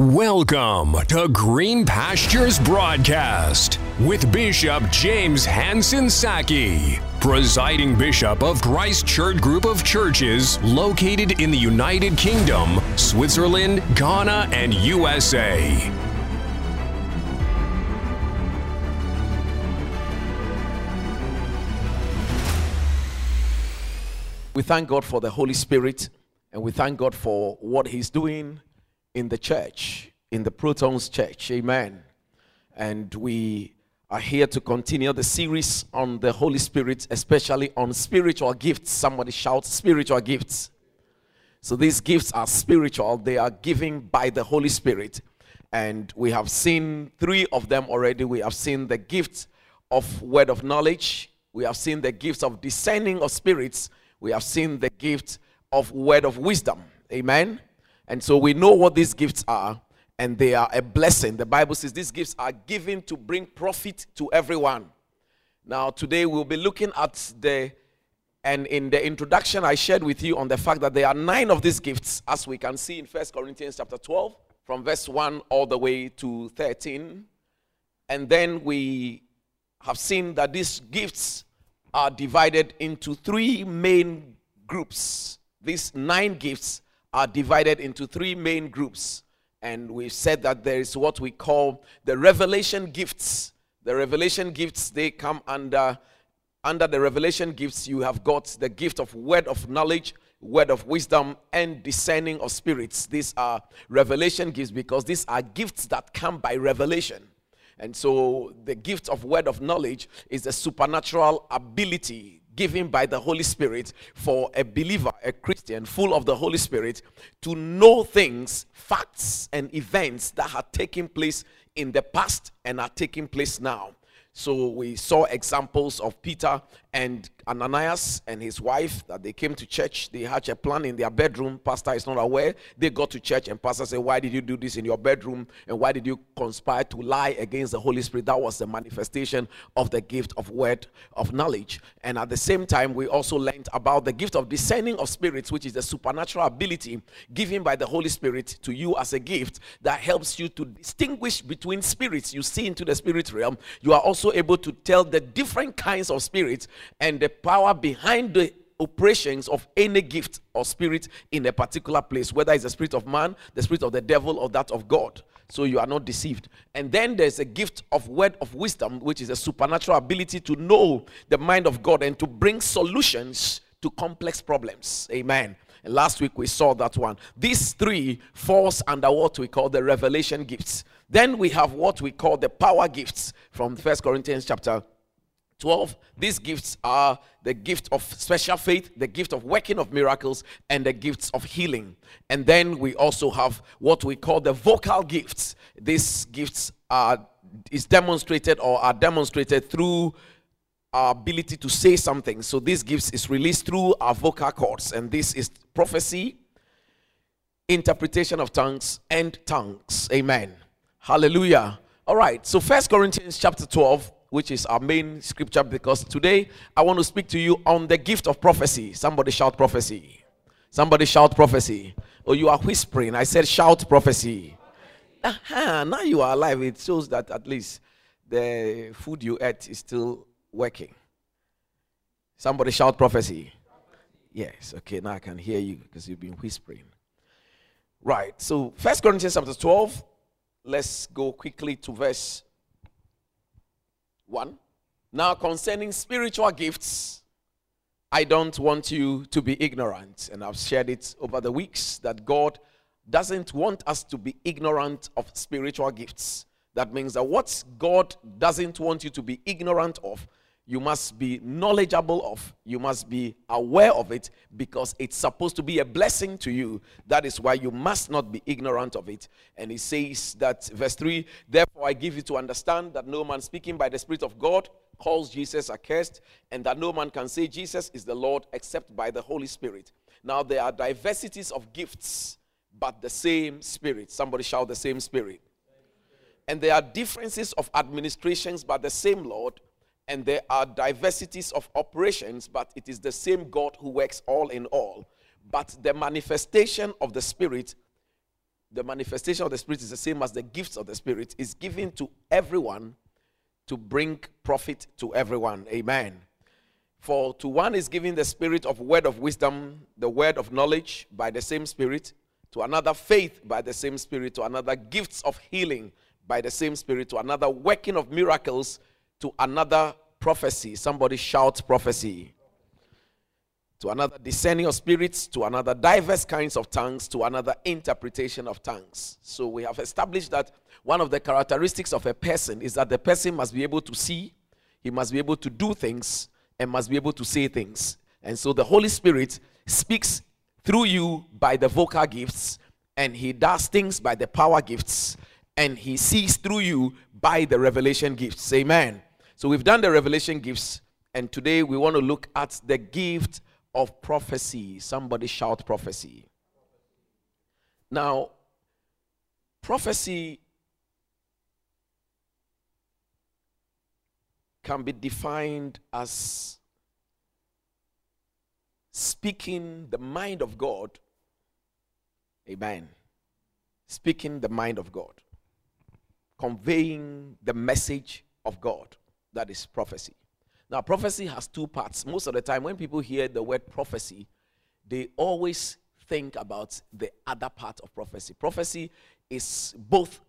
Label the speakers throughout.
Speaker 1: Welcome to Green Pastures Broadcast with Bishop James Hanson Saki, presiding bishop of Christ Church Group of Churches located in the United Kingdom, Switzerland, Ghana, and USA.
Speaker 2: We thank God for the Holy Spirit and we thank God for what He's doing in the church, in the Protons Church. Amen. And we are here to continue the series on the Holy Spirit, especially on spiritual gifts. Somebody shout spiritual gifts. So these gifts are spiritual, they are given by the Holy Spirit. And we have seen three of them already. We have seen the gift of word of knowledge, we have seen the gifts of discerning of spirits, we have seen the gift of word of wisdom. Amen. And so we know what these gifts are, and they are a blessing. The Bible says these gifts are given to bring profit to everyone. Now, today we'll be looking at the, and in the introduction, I shared with you on the fact that there are nine of these gifts, as we can see in First Corinthians chapter 12, from verse 1 all the way to 13. And then we have seen that these gifts are divided into three main groups. These nine gifts are divided into three main groups. And we said that there is what we call the revelation gifts. The revelation gifts, they come under under the revelation gifts, you have got the gift of word of knowledge, word of wisdom, and discerning of spirits. These are revelation gifts because these are gifts that come by revelation. And so the gift of word of knowledge is a supernatural ability given by the Holy Spirit for a believer, a Christian, full of the Holy Spirit, to know things, facts, and events that have taken place in the past and are taking place now. So we saw examples of Peter and Ananias and his wife that they came to church. They hatched a plan in their bedroom. Pastor is not aware. They got to church and pastor said, "Why did you do this in your bedroom? And why did you conspire to lie against the Holy Spirit?" That was the manifestation of the gift of word of knowledge. And at the same time, we also learned about the gift of discerning of spirits, which is the supernatural ability given by the Holy Spirit to you as a gift that helps you to distinguish between spirits. You see into the spirit realm. You are also able to tell the different kinds of spirits and the power behind the operations of any gift or spirit in a particular place, whether it's the spirit of man, the spirit of the devil, or that of God. So you are not deceived. And then there's a gift of word of wisdom, which is a supernatural ability to know the mind of God and to bring solutions to complex problems. Amen. And last week we saw that one. These three falls under what we call the revelation gifts. Then we have what we call the power gifts from First Corinthians chapter 12 these gifts are the gift of special faith the gift of working of miracles and the gifts of healing. And then we also have what we call the vocal gifts. These gifts are is demonstrated or are demonstrated through our ability to say something. So these gifts is released through our vocal cords. And this is prophecy interpretation of tongues and tongues. Amen. Hallelujah. All right. So first corinthians chapter 12 which is our main scripture, because today I want to speak to you on the gift of prophecy. Somebody shout prophecy. Somebody shout prophecy. Oh, you are whispering. I said shout prophecy. Aha, now you are alive. It shows that at least the food you ate is still working. Somebody shout prophecy. Yes, okay, now I can hear you because you've been whispering. Right, so First Corinthians chapter 12. Let's go quickly to verse 1. Now, concerning spiritual gifts, I don't want you to be ignorant. And I've shared it over the weeks that God doesn't want us to be ignorant of spiritual gifts. That means that what God doesn't want you to be ignorant of you must be knowledgeable of, you must be aware of it because it's supposed to be a blessing to you. That is why you must not be ignorant of it. And he says that, verse 3 Therefore, I give you to understand that no man speaking by the Spirit of God calls Jesus accursed, and that no man can say Jesus is the Lord except by the Holy Spirit. Now, there are diversities of gifts, but the same Spirit. Somebody shout the same Spirit. And there are differences of administrations, but the same Lord and there are diversities of operations, but it is the same God who works all in all. But the manifestation of the Spirit the manifestation of the Spirit is the same as the gifts of the Spirit, is given to everyone to bring profit to everyone. Amen. For to one is given the spirit of word of wisdom, the word of knowledge by the same spirit, to another faith by the same spirit, to another gifts of healing by the same spirit, to another working of miracles, to another prophecy. Somebody shout prophecy. To another discerning of spirits, to another diverse kinds of tongues, to another interpretation of tongues. So we have established that one of the characteristics of a person is that the person must be able to see, he must be able to do things, and must be able to say things. And so the Holy Spirit speaks through you by the vocal gifts, and he does things by the power gifts, and he sees through you by the revelation gifts. Amen. So we've done the revelation gifts, and today we want to look at the gift of prophecy. Somebody shout prophecy. Now, prophecy can be defined as speaking the mind of God. Amen. Speaking the mind of God. Conveying the message of God. That is prophecy. Now, prophecy has two parts. Most of the time, when people hear the word prophecy, they always think about the other part of prophecy. Prophecy is both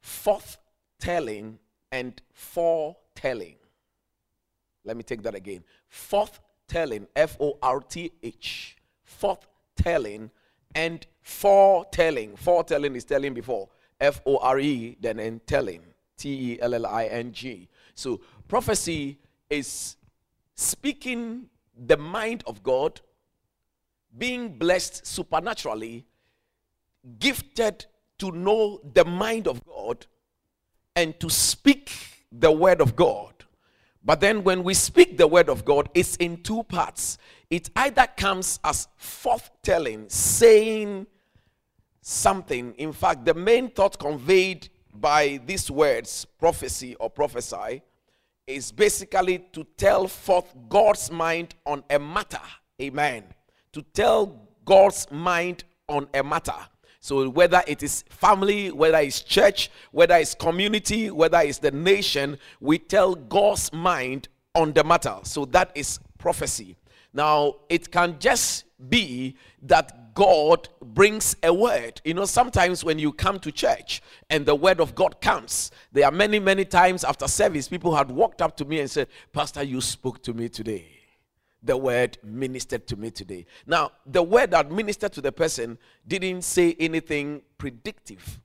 Speaker 2: forth telling and foretelling. Let me take that again. Forthtelling, F O R T H. Forthtelling and foretelling. Foretelling is telling before. F O R E, then in telling. T E L L I N G. So prophecy is speaking the mind of God, being blessed supernaturally, gifted to know the mind of God, and to speak the word of God. But then when we speak the word of God, it's in two parts. It either comes as forthtelling, saying something. In fact, the main thought conveyed by these words, prophecy or prophesy, is basically to tell forth God's mind on a matter. Amen. To tell God's mind on a matter. So, whether it is family, whether it's church, whether it's community, whether it's the nation, we tell God's mind on the matter. So, that is prophecy. Now, it can just be that God brings a word. You know, sometimes when you come to church and the word of God comes, there are many, many times after service, people had walked up to me and said, Pastor, you spoke to me today the word ministered to me today. Now, the word that ministered to the person didn't say anything predictive,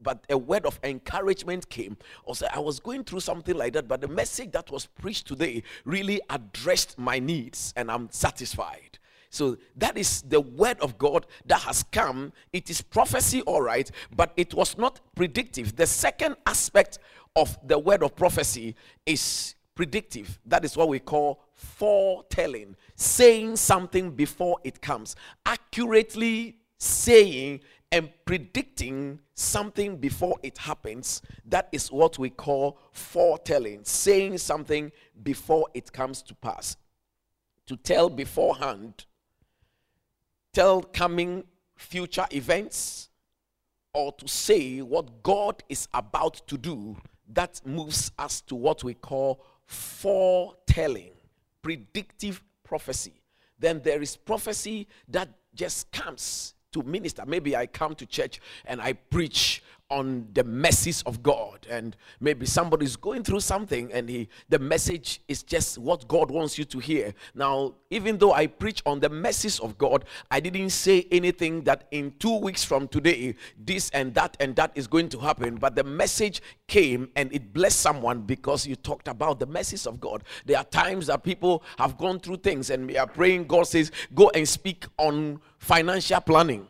Speaker 2: but a word of encouragement came. Also, I was going through something like that, but the message that was preached today really addressed my needs, and I'm satisfied. So that is the word of God that has come. It is prophecy, all right, but it was not predictive. The second aspect of the word of prophecy is predictive. That is what we call foretelling, saying something before it comes, accurately saying and predicting something before it happens. That is what we call foretelling, saying something before it comes to pass. To tell beforehand, tell coming future events, or to say what God is about to do, that moves us to what we call foretelling predictive prophecy. Then there is prophecy that just comes to minister. Maybe I come to church and I preach on the message of God and maybe somebody is going through something and he the message is just what God wants you to hear. Now, even though I preach on the message of God, I didn't say anything that in 2 weeks from today this and that and that is going to happen, but the message came and it blessed someone because you talked about the message of God. There are times that people have gone through things and we are praying God says go and speak on financial planning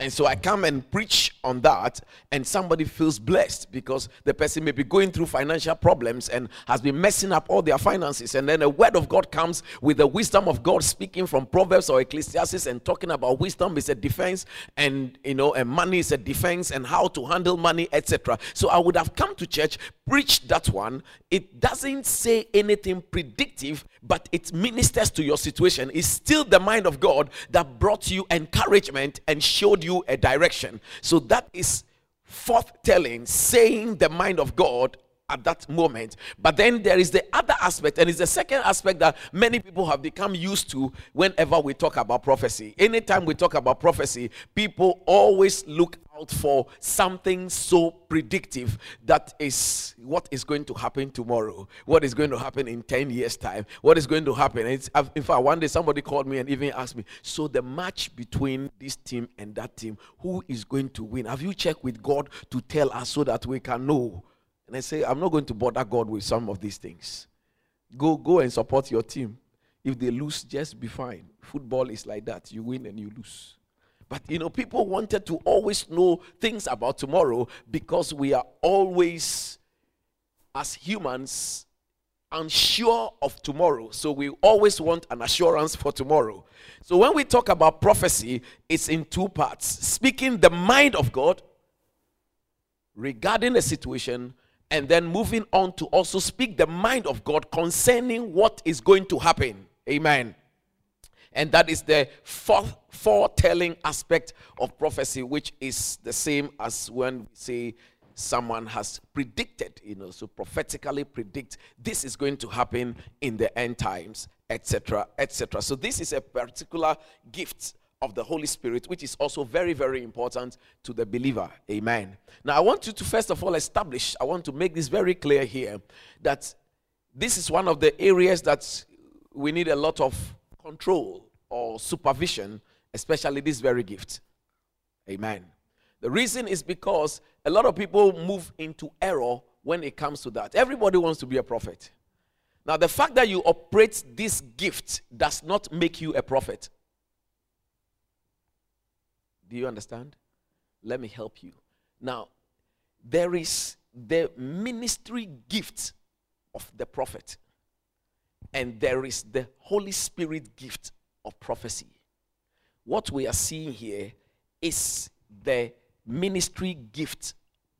Speaker 2: And so I come and preach on that, and somebody feels blessed because the person may be going through financial problems and has been messing up all their finances. And then a word of God comes with the wisdom of God speaking from Proverbs or Ecclesiastes and talking about wisdom is a defense, and you know, and money is a defense, and how to handle money, etc. So I would have come to church, preach that one. It doesn't say anything predictive, but it ministers to your situation. It's still the mind of God that brought you encouragement and showed you a direction. So that is forthtelling, saying the mind of God at that moment. But then there is the other aspect, and it's the second aspect that many people have become used to whenever we talk about prophecy. Anytime we talk about prophecy, people always look out for something so predictive that is what is going to happen tomorrow, what is going to happen in 10 years' time, what is going to happen. It's, in fact, one day somebody called me and even asked me, So the match between this team and that team, who is going to win? Have you checked with God to tell us so that we can know? And I say, I'm not going to bother God with some of these things. Go, go and support your team. If they lose, just be fine. Football is like that. You win and you lose. But you know, people wanted to always know things about tomorrow because we are always, as humans, unsure of tomorrow. So we always want an assurance for tomorrow. So when we talk about prophecy, it's in two parts speaking the mind of God regarding a situation and then moving on to also speak the mind of God concerning what is going to happen. Amen. And that is the foretelling aspect of prophecy, which is the same as when we say someone has predicted, you know, so prophetically predict this is going to happen in the end times, etc., etc. So this is a particular gift of the Holy Spirit, which is also very, very important to the believer. Amen. Now, I want you to first of all establish, I want to make this very clear here that this is one of the areas that we need a lot of control or supervision, especially this very gift. Amen. The reason is because a lot of people move into error when it comes to that. Everybody wants to be a prophet. Now, the fact that you operate this gift does not make you a prophet. Do you understand? Let me help you. Now, there is the ministry gift of the prophet, and there is the Holy Spirit gift of prophecy. What we are seeing here is the ministry gift,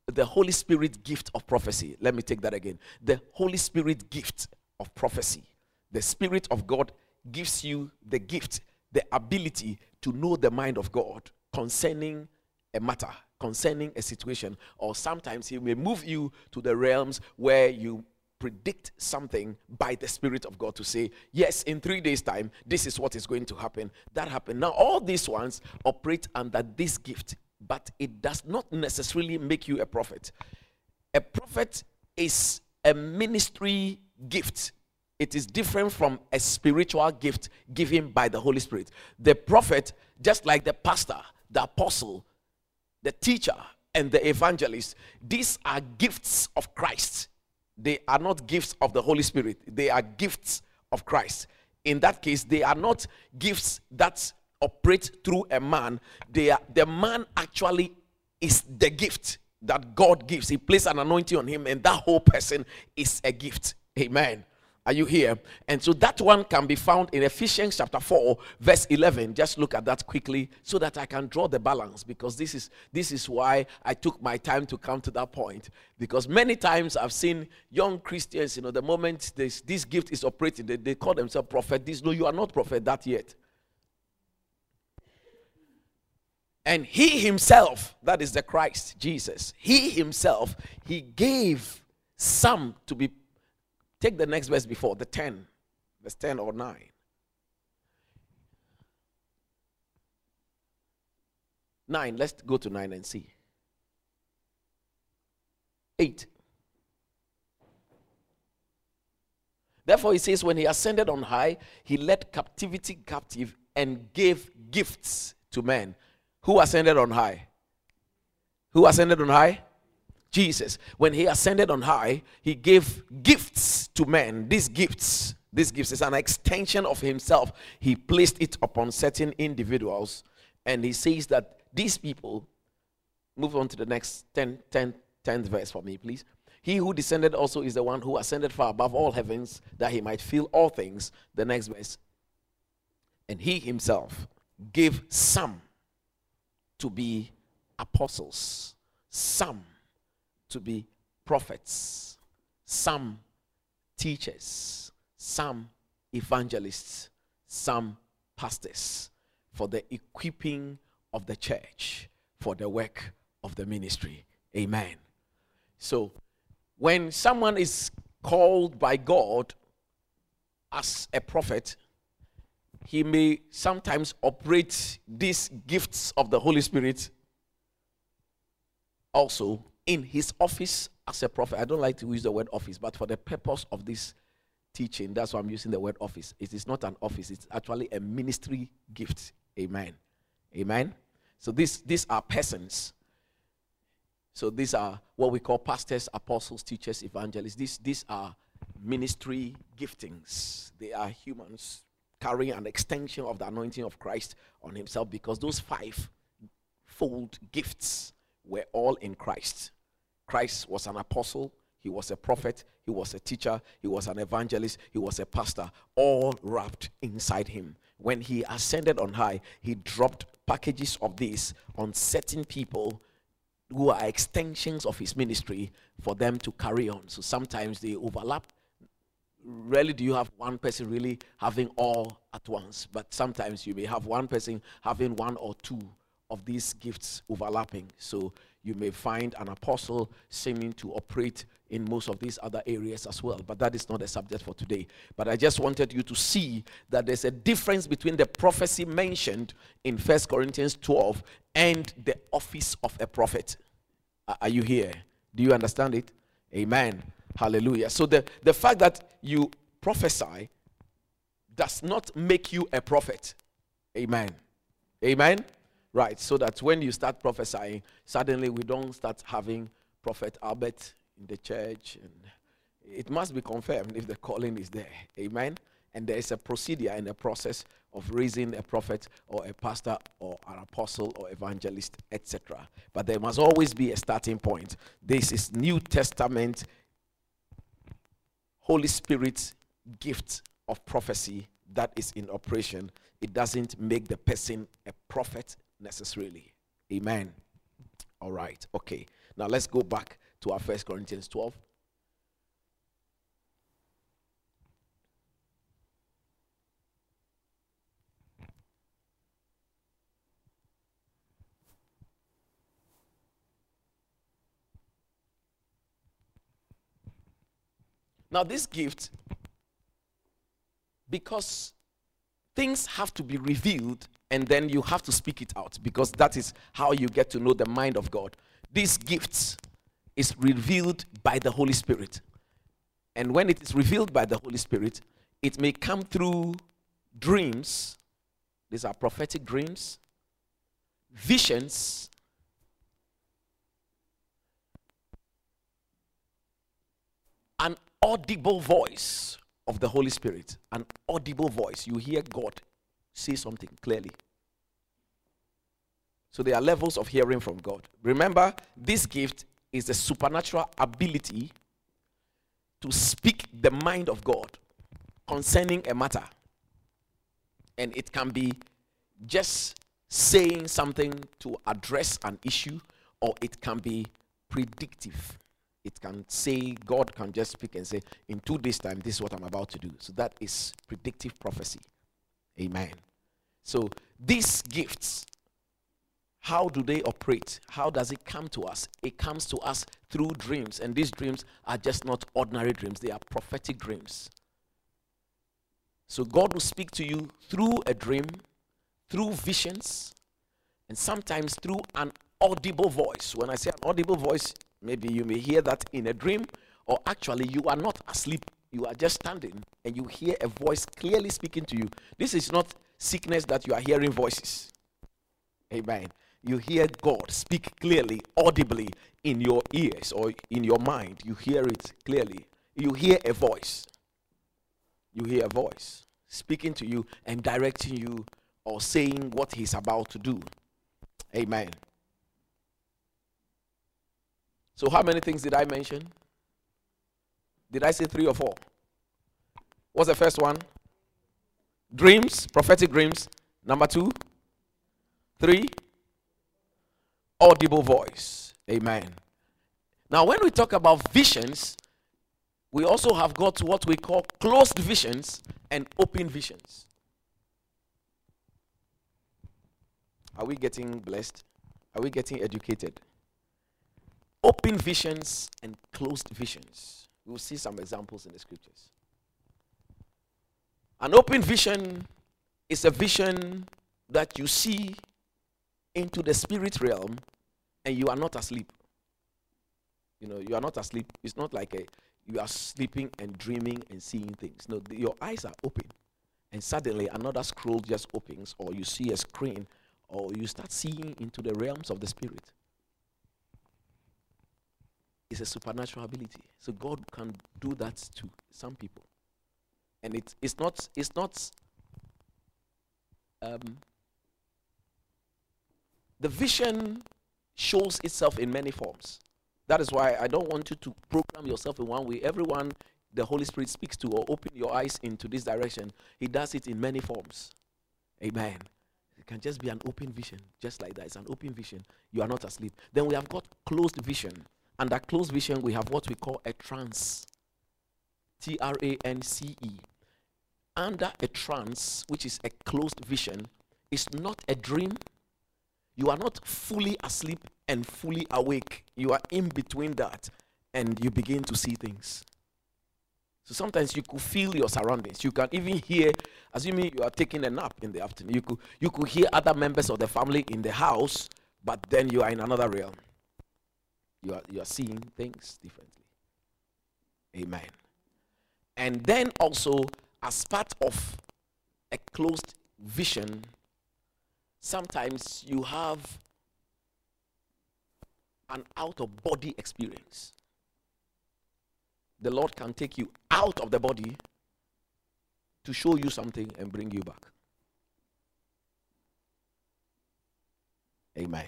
Speaker 2: the Holy Spirit gift of prophecy. Let me take that again. The Holy Spirit gift of prophecy. The Spirit of God gives you the gift, the ability to know the mind of God concerning a matter, concerning a situation, or sometimes He may move you to the realms where you predict something by the Spirit of God to say, yes, in three days' time, this is what is going to happen. That happened. Now, all these ones operate under this gift, but it does not necessarily make you a prophet. A prophet is a ministry gift. It is different from a spiritual gift given by the Holy Spirit. The prophet, just like the pastor, the apostle, the teacher, and the evangelist, these are gifts of Christ. They are not gifts of the Holy Spirit, they are gifts of Christ. In that case, they are not gifts that operate through a man. They are the man actually is the gift that God gives. He placed an anointing on him, and that whole person is a gift. Amen. Are you here? And so that one can be found in Ephesians chapter 4, verse 11. Just look at that quickly so that I can draw the balance because this is this is why I took my time to come to that point. Because many times I've seen young Christians, you know, the moment this, this gift is operating, they, they call themselves prophet. This no, you are not prophet that yet. And he himself, that is the Christ, Jesus, he himself, he gave some to be Take the next verse before, the 10, verse 10 or 9. Nine, let's go to nine and see. Eight. Therefore, he says, when he ascended on high, he led captivity captive and gave gifts to men. Who ascended on high? Who ascended on high? Jesus, when he ascended on high, he gave gifts to men. These gifts, these gifts is an extension of himself. He placed it upon certain individuals, and he says that these people, move on to the next 10, 10, 10th verse for me, please. He who descended also is the one who ascended far above all heavens that he might fill all things. The next verse. And he himself gave some to be apostles, some to be prophets, some teachers, some evangelists, some pastors for the equipping of the church for the work of the ministry. Amen. So, when someone is called by God as a prophet, he may sometimes operate these gifts of the Holy Spirit also in his office as a prophet. I don't like to use the word office, but for the purpose of this teaching, that's why I'm using the word office. It is not an office, it's actually a ministry gift. Amen. Amen. So these, these are persons. So these are what we call pastors, apostles, teachers, evangelists. These, these are ministry giftings. They are humans carrying an extension of the anointing of Christ on himself because those five fold gifts were all in Christ. Christ was an apostle, he was a prophet, he was a teacher, he was an evangelist, he was a pastor, all wrapped inside him. When he ascended on high, he dropped packages of these on certain people who are extensions of his ministry for them to carry on. So sometimes they overlap. Rarely do you have one person really having all at once, but sometimes you may have one person having one or two of these gifts overlapping. So you may find an apostle seeming to operate in most of these other areas as well. But that is not a subject for today. But I just wanted you to see that there's a difference between the prophecy mentioned in First Corinthians 12 and the office of a prophet. Are you here? Do you understand it? Amen. Hallelujah. So the, the fact that you prophesy does not make you a prophet. Amen. Amen. Right, so that when you start prophesying, suddenly we don't start having Prophet Albert in the church. And it must be confirmed if the calling is there. Amen. And there is a procedure and a process of raising a prophet or a pastor or an apostle or evangelist, etc. But there must always be a starting point. This is New Testament Holy Spirit gift of prophecy that is in operation. It doesn't make the person a prophet necessarily. Amen. All right. Okay. Now let's go back to our First Corinthians 12. Now, this gift, because things have to be revealed and then you have to speak it out because that is how you get to know the mind of God. These gifts is revealed by the Holy Spirit. And when it is revealed by the Holy Spirit, it may come through dreams. These are prophetic dreams, visions, an audible voice of the Holy Spirit. An audible voice. You hear God say something clearly. So there are levels of hearing from God. Remember, this gift is the supernatural ability to speak the mind of God concerning a matter. And it can be just saying something to address an issue, or it can be predictive. It can say, God can just speak and say, in two days' time, this is what I'm about to do. So that is predictive prophecy. Amen. So these gifts, how do they operate? How does it come to us? It comes to us through dreams, and these dreams are just not ordinary dreams, they are prophetic dreams. So God will speak to you through a dream, through visions, and sometimes through an audible voice. When I say an audible voice, maybe you may hear that in a dream, or actually you are not asleep. You are just standing and you hear a voice clearly speaking to you. This is not sickness that you are hearing voices. Amen. You hear God speak clearly, audibly in your ears or in your mind. You hear it clearly. You hear a voice. You hear a voice speaking to you and directing you or saying what He's about to do. Amen. So, how many things did I mention? Did I say three or four? What's the first one? Dreams, prophetic dreams. Number two, three, audible voice. Amen. Now, when we talk about visions, we also have got what we call closed visions and open visions. Are we getting blessed? Are we getting educated? Open visions and closed visions. We'll see some examples in the scriptures. An open vision is a vision that you see into the spirit realm and you are not asleep. You know, you are not asleep. It's not like a you are sleeping and dreaming and seeing things. No, the, your eyes are open. And suddenly another scroll just opens, or you see a screen, or you start seeing into the realms of the spirit. It's a supernatural ability. So God can do that to some people. And it, it's not, it's not um, the vision shows itself in many forms. That is why I don't want you to program yourself in one way. Everyone the Holy Spirit speaks to or open your eyes into this direction, He does it in many forms. Amen. It can just be an open vision, just like that. It's an open vision. You are not asleep. Then we have got closed vision. Under closed vision, we have what we call a trance. T R A N C E. Under a trance, which is a closed vision, is not a dream. You are not fully asleep and fully awake. You are in between that and you begin to see things. So sometimes you could feel your surroundings. You can even hear, assuming you are taking a nap in the afternoon, you could, you could hear other members of the family in the house, but then you are in another realm. You are, you are seeing things differently. Amen. And then also, as part of a closed vision, sometimes you have an out of body experience. The Lord can take you out of the body to show you something and bring you back. Amen.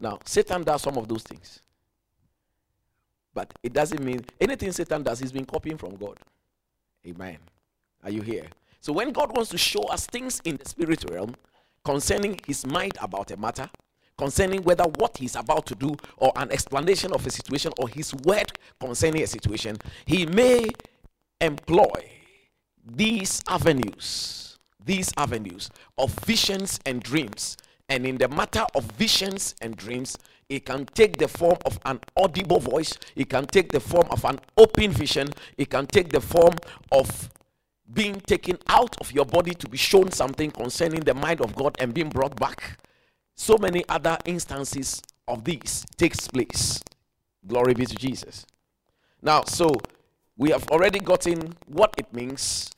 Speaker 2: Now, Satan does some of those things. But it doesn't mean anything Satan does, he's been copying from God. Amen. Are you here? So when God wants to show us things in the spirit realm concerning his mind about a matter, concerning whether what he's about to do or an explanation of a situation or his word concerning a situation, he may employ these avenues, these avenues of visions and dreams. And in the matter of visions and dreams, it can take the form of an audible voice, it can take the form of an open vision, it can take the form of being taken out of your body to be shown something concerning the mind of God and being brought back. So many other instances of this takes place. Glory be to jesus. Now so we have already gotten what it means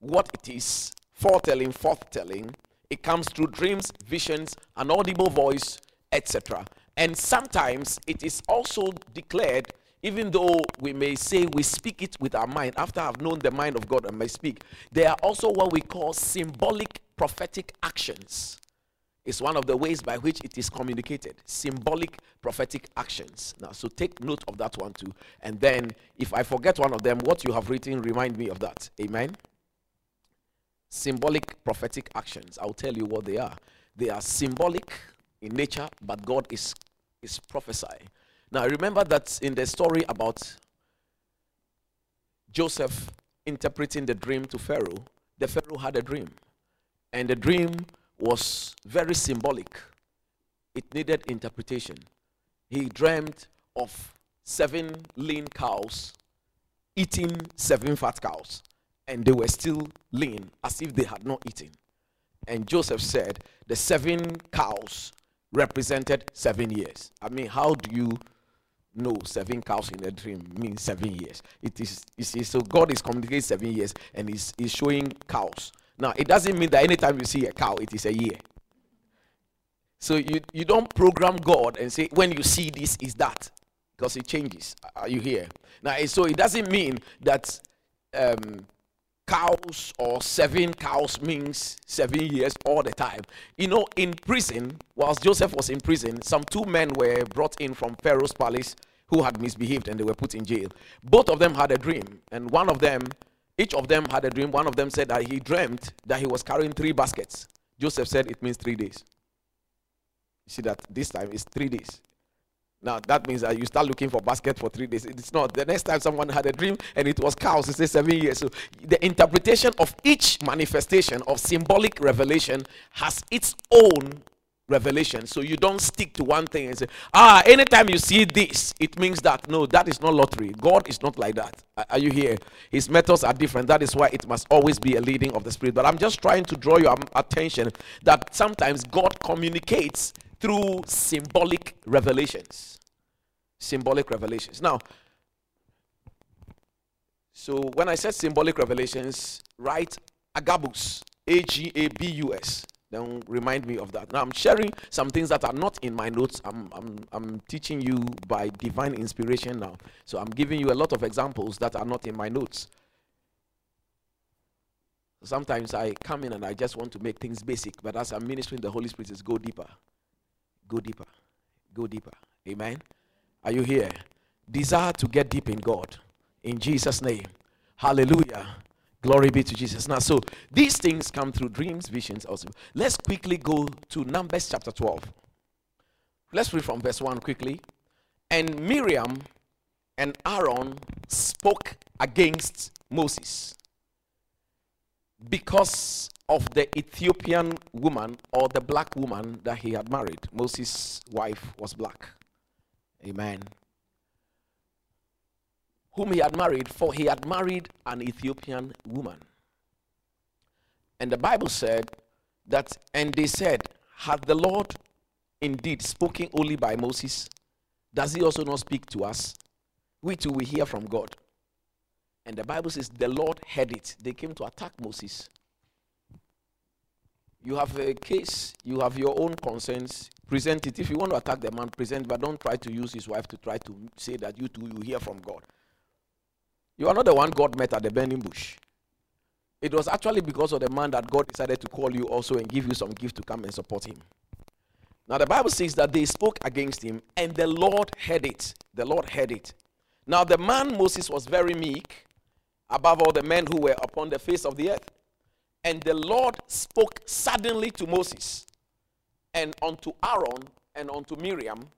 Speaker 2: what it is foretelling forthtelling it comes through dreams visions an audible voice etc and sometimes it is also declared even though we may say we speak it with our mind after i've known the mind of god and may speak there are also what we call symbolic prophetic actions It's one of the ways by which it is communicated. Symbolic prophetic actions. Now, so take note of that one too. And then, if I forget one of them, what you have written, remind me of that. Amen. Symbolic prophetic actions. I'll tell you what they are. They are symbolic in nature, but God is, is prophesying. Now, remember that in the story about Joseph interpreting the dream to Pharaoh, the Pharaoh had a dream. And the dream was very symbolic. It needed interpretation. He dreamed of seven lean cows eating seven fat cows, and they were still lean as if they had not eaten. And Joseph said the seven cows represented seven years. I mean, how do you know seven cows in a dream means seven years? It is, you see, so God is communicating seven years and he's, he's showing cows. Now, it doesn't mean that anytime you see a cow, it is a year. So you, you don't program God and say, when you see this, is that. Because it changes. Are you here? Now, so it doesn't mean that um, cows or seven cows means seven years all the time. You know, in prison, whilst Joseph was in prison, some two men were brought in from Pharaoh's palace who had misbehaved and they were put in jail. Both of them had a dream, and one of them, each of them had a dream. One of them said that he dreamt that he was carrying three baskets. Joseph said it means three days. You see that this time is three days. Now that means that you start looking for basket for three days. It's not. The next time someone had a dream and it was cows, it says seven years. So the interpretation of each manifestation of symbolic revelation has its own revelation. So you don't stick to one thing and say, ah, anytime you see this, it means that. No, that is not lottery. God is not like that. Are you here? His methods are different. That is why it must always be a leading of the Spirit. But I'm just trying to draw your attention that sometimes God communicates through symbolic revelations. Symbolic revelations. Now, so when I said symbolic revelations, write agabus, A G A B U S. Then remind me of that. Now I'm sharing some things that are not in my notes. I'm, I'm, I'm teaching you by divine inspiration now. So I'm giving you a lot of examples that are not in my notes. Sometimes I come in and I just want to make things basic, but as I'm ministering, the Holy Spirit says, go deeper. Go deeper. Go deeper. Amen. Are you here? Desire to get deep in God. In Jesus' name. Hallelujah. Glory be to Jesus. Now, so these things come through dreams, visions, also. Let's quickly go to Numbers chapter 12. Let's read from verse 1 quickly. And Miriam and Aaron spoke against Moses because of the Ethiopian woman or the black woman that he had married. Moses' wife was black. Amen. Whom he had married, for he had married an Ethiopian woman. And the Bible said that, and they said, Had the Lord indeed spoken only by Moses? Does he also not speak to us? We too we hear from God. And the Bible says the Lord heard it. They came to attack Moses. You have a case, you have your own concerns, present it. If you want to attack the man, present, but don't try to use his wife to try to say that you too you hear from God. You are not the one God met at the burning bush. It was actually because of the man that God decided to call you also and give you some gift to come and support him. Now the Bible says that they spoke against him and the Lord heard it. The Lord heard it. Now the man Moses was very meek above all the men who were upon the face of the earth. And the Lord spoke suddenly to Moses and unto Aaron and unto Miriam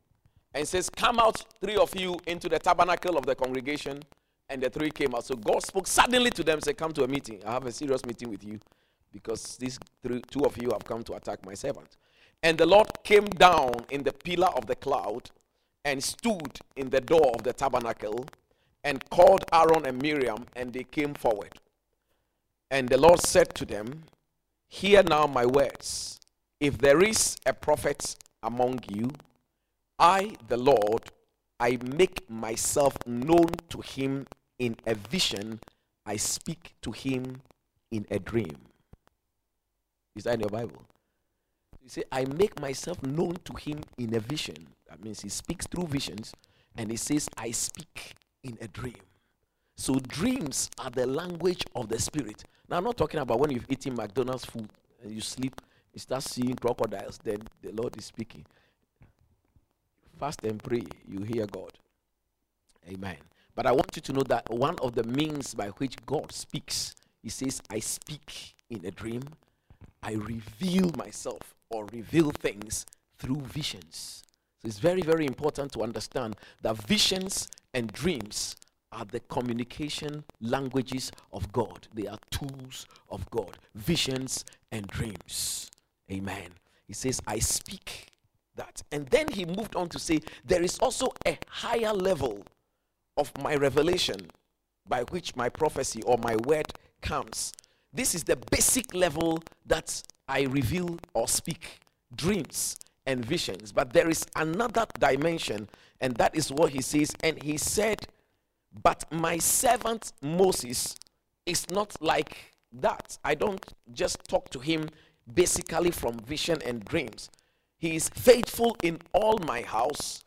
Speaker 2: and says, Come out, three of you, into the tabernacle of the congregation. And the three came out. So God spoke suddenly to them, said, Come to a meeting. I have a serious meeting with you because these three, two of you have come to attack my servant. And the Lord came down in the pillar of the cloud and stood in the door of the tabernacle and called Aaron and Miriam, and they came forward. And the Lord said to them, Hear now my words. If there is a prophet among you, I, the Lord, I make myself known to him in a vision, I speak to him in a dream. Is that in your Bible? You say, I make myself known to him in a vision. That means he speaks through visions, and he says, I speak in a dream. So dreams are the language of the spirit. Now I'm not talking about when you've eaten McDonald's food and you sleep, you start seeing crocodiles, then the Lord is speaking. Fast and pray, you hear God. Amen. But I want you to know that one of the means by which God speaks, He says, I speak in a dream, I reveal myself or reveal things through visions. So it's very, very important to understand that visions and dreams are the communication languages of God. They are tools of God. Visions and dreams. Amen. He says, I speak that. And then he moved on to say, there is also a higher level of my revelation by which my prophecy or my word comes. This is the basic level that I reveal or speak dreams and visions. But there is another dimension, and that is what he says. And he said, But my servant Moses is not like that. I don't just talk to him basically from vision and dreams. He is faithful in all my house.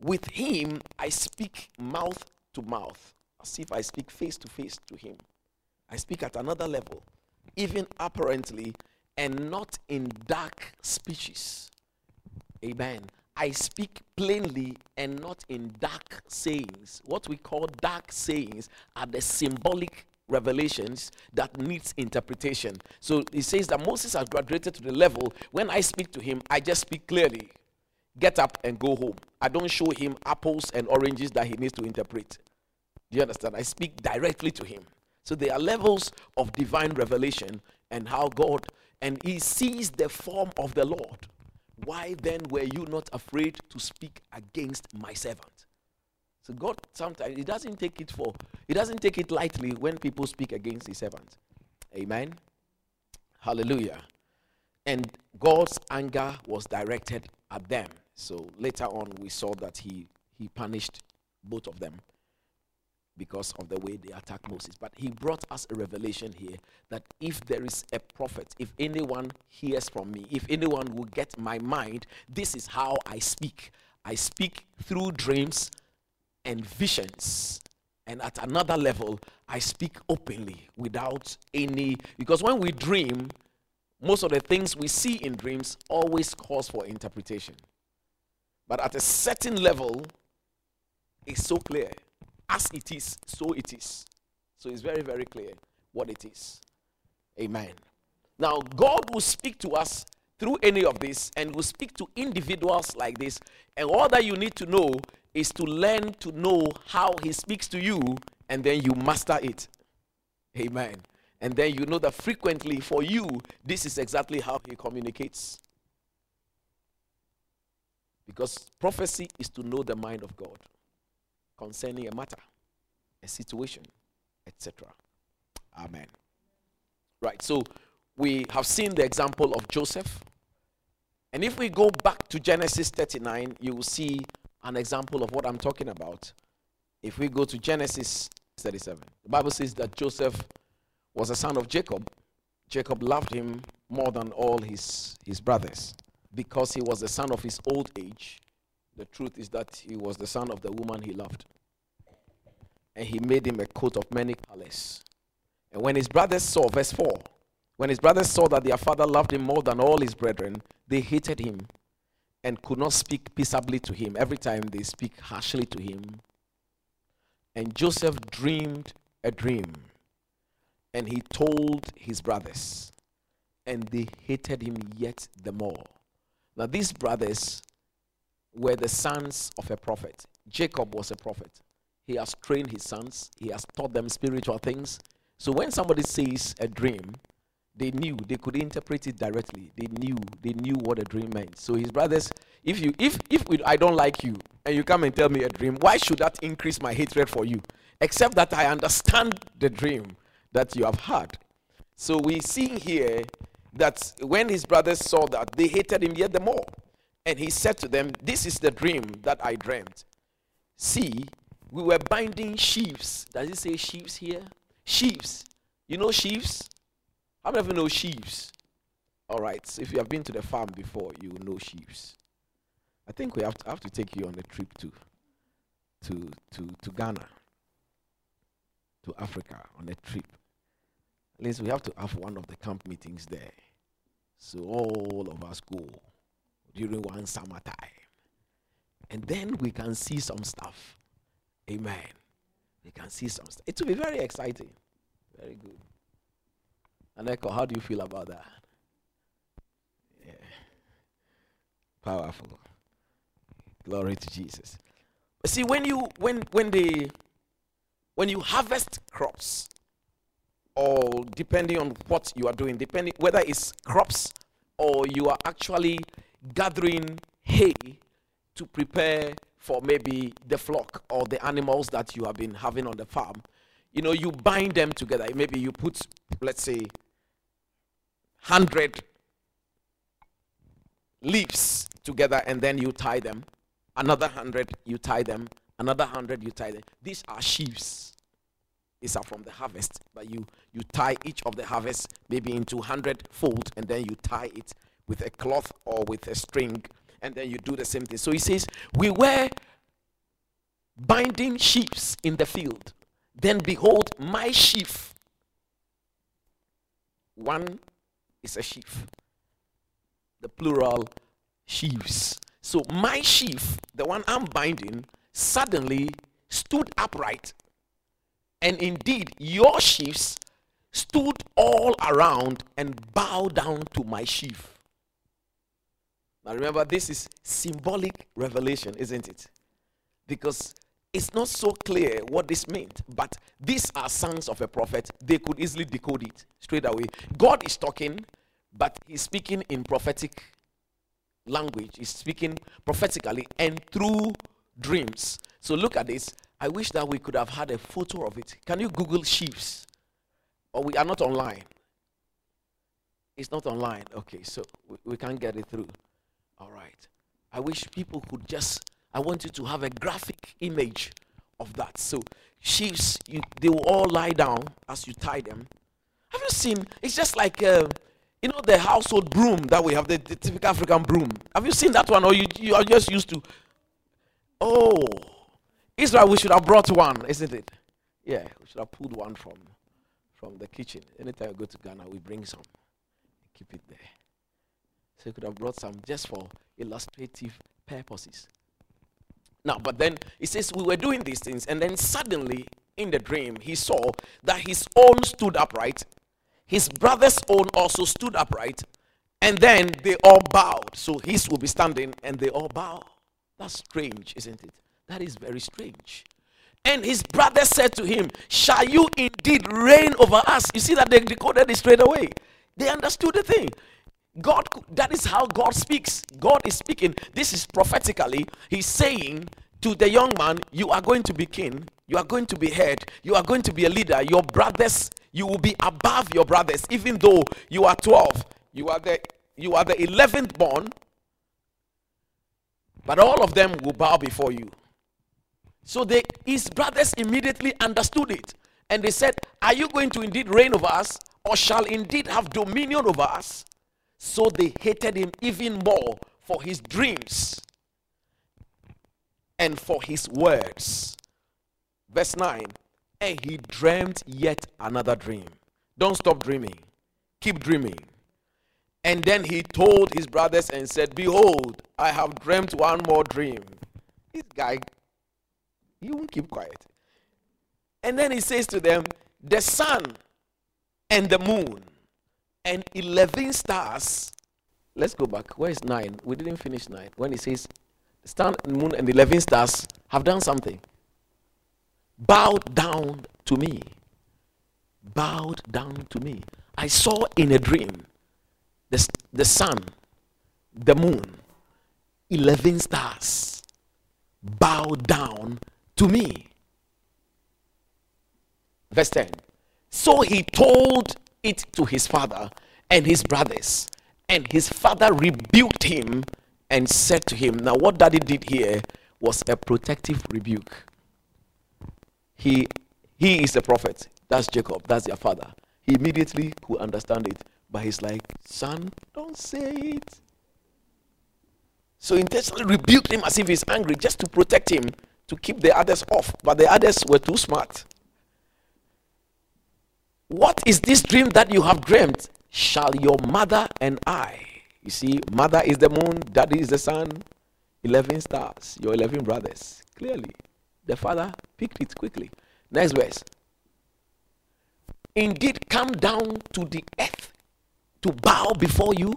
Speaker 2: With him, I speak mouth to mouth, as if I speak face to face to him. I speak at another level, even apparently, and not in dark speeches. Amen. I speak plainly and not in dark sayings. What we call dark sayings are the symbolic revelations that needs interpretation. So he says that Moses has graduated to the level when I speak to him, I just speak clearly. Get up and go home. I don't show him apples and oranges that he needs to interpret. Do you understand? I speak directly to him. So there are levels of divine revelation and how God and he sees the form of the Lord. Why then were you not afraid to speak against my servant? So God sometimes he doesn't take it for he doesn't take it lightly when people speak against his servant. Amen. Hallelujah. And God's anger was directed at them. So later on we saw that he he punished both of them because of the way they attacked Moses. But he brought us a revelation here that if there is a prophet, if anyone hears from me, if anyone will get my mind, this is how I speak. I speak through dreams, and visions. And at another level, I speak openly without any. Because when we dream, most of the things we see in dreams always calls for interpretation. But at a certain level, it's so clear. As it is, so it is. So it's very, very clear what it is. Amen. Now, God will speak to us through any of this and will speak to individuals like this. And all that you need to know is to learn to know how he speaks to you and then you master it. Amen. And then you know that frequently for you, this is exactly how he communicates. Because prophecy is to know the mind of God concerning a matter, a situation, etc. Amen. Right, so we have seen the example of Joseph. And if we go back to Genesis 39, you will see an example of what I'm talking about. If we go to Genesis 37, the Bible says that Joseph was a son of Jacob. Jacob loved him more than all his, his brothers because he was the son of his old age. The truth is that he was the son of the woman he loved. And he made him a coat of many colors. And when his brothers saw, verse 4, when his brothers saw that their father loved him more than all his brethren, they hated him and could not speak peaceably to him. Every time they speak harshly to him. And Joseph dreamed a dream and he told his brothers, and they hated him yet the more. Now, these brothers were the sons of a prophet. Jacob was a prophet. He has trained his sons, he has taught them spiritual things. So, when somebody sees a dream, they knew they could interpret it directly they knew they knew what a dream meant so his brothers if you if if i don't like you and you come and tell me a dream why should that increase my hatred for you except that i understand the dream that you have had so we see here that when his brothers saw that they hated him yet the more and he said to them this is the dream that i dreamt see we were binding sheaves does it say sheaves here sheaves you know sheaves how many of you know sheaves? All right. So if you have been to the farm before, you know sheaves. I think we have to, have to take you on a trip to, to, to, to Ghana, to Africa on a trip. At least we have to have one of the camp meetings there. So all of us go during one summer time. And then we can see some stuff. Amen. We can see some stuff. It will be very exciting. Very good. Aneko, how do you feel about that? Yeah. Powerful. Glory to Jesus. See, when you when when they when you harvest crops, or depending on what you are doing, depending whether it's crops or you are actually gathering hay to prepare for maybe the flock or the animals that you have been having on the farm, you know, you bind them together. Maybe you put, let's say, 100 leaves together and then you tie them. Another 100, you tie them. Another 100, you tie them. These are sheaves. These are from the harvest. But you, you tie each of the harvest maybe into 100 fold and then you tie it with a cloth or with a string and then you do the same thing. So he says, We were binding sheaves in the field. Then behold, my sheaf One is a sheaf. The plural sheaves. So my sheaf, the one I'm binding, suddenly stood upright. And indeed, your sheaves stood all around and bowed down to my sheaf. Now remember, this is symbolic revelation, isn't it? Because it's not so clear what this meant, but these are sons of a prophet. They could easily decode it straight away. God is talking, but he's speaking in prophetic language. He's speaking prophetically and through dreams. So look at this. I wish that we could have had a photo of it. Can you Google sheaves? Or we are not online. It's not online. Okay, so we, we can't get it through. All right. I wish people could just, I want you to have a graphic image of that. So sheaves, you, they will all lie down as you tie them. Have you seen? It's just like, uh, you know, the household broom that we have, the, the, typical African broom. Have you seen that one, or you, you are just used to? Oh, Israel, we should have brought one, isn't it? Yeah, we should have pulled one from from the kitchen. Anytime we go to Ghana, we bring some, keep it there. So you could have brought some just for illustrative purposes. Now, but then he says we were doing these things, and then suddenly in the dream he saw that his own stood upright, his brother's own also stood upright, and then they all bowed. So his will be standing, and they all bow. That's strange, isn't it? That is very strange. And his brother said to him, Shall you indeed reign over us? You see that they decoded it straight away. They understood the thing. God, that is how God speaks. God is speaking. This is prophetically. He's saying to the young man, You are going to be king. You are going to be head. You are going to be a leader. Your brothers, you will be above your brothers, even though you are 12. You are the you are the 11th born, but all of them will bow before you. So they, his brothers immediately understood it. And they said, Are you going to indeed reign over us, or shall indeed have dominion over us? So they hated him even more for his dreams and for his words. Verse 9 And he dreamed yet another dream. Don't stop dreaming, keep dreaming. And then he told his brothers and said, Behold, I have dreamt one more dream. This guy he won't keep quiet. And then he says to them, The sun and the moon and 11 stars. Let's go back. Where is 9? We didn't finish 9. When he says, the Sun moon and 11 stars have done something. Bowed down to me. Bowed down to me. I saw in a dream the, the sun, the moon, 11 stars bow down to me. Verse 10. So he told it to his father and his brothers, and his father rebuked him and said to him, Now, what daddy did here was a protective rebuke. He, he is a prophet. That's Jacob. That's their father. He immediately could understand it, but he's like, Son, don't say it. So intentionally rebuked him as if he's angry just to protect him to keep the others off, but the others were too smart. What is this dream that you have dreamed? Shall your mother and I, you see, mother is the moon, daddy is the sun, 11 stars, your 11 brothers. Clearly, the father picked it quickly. Next verse. Indeed, come down to the earth to bow before you.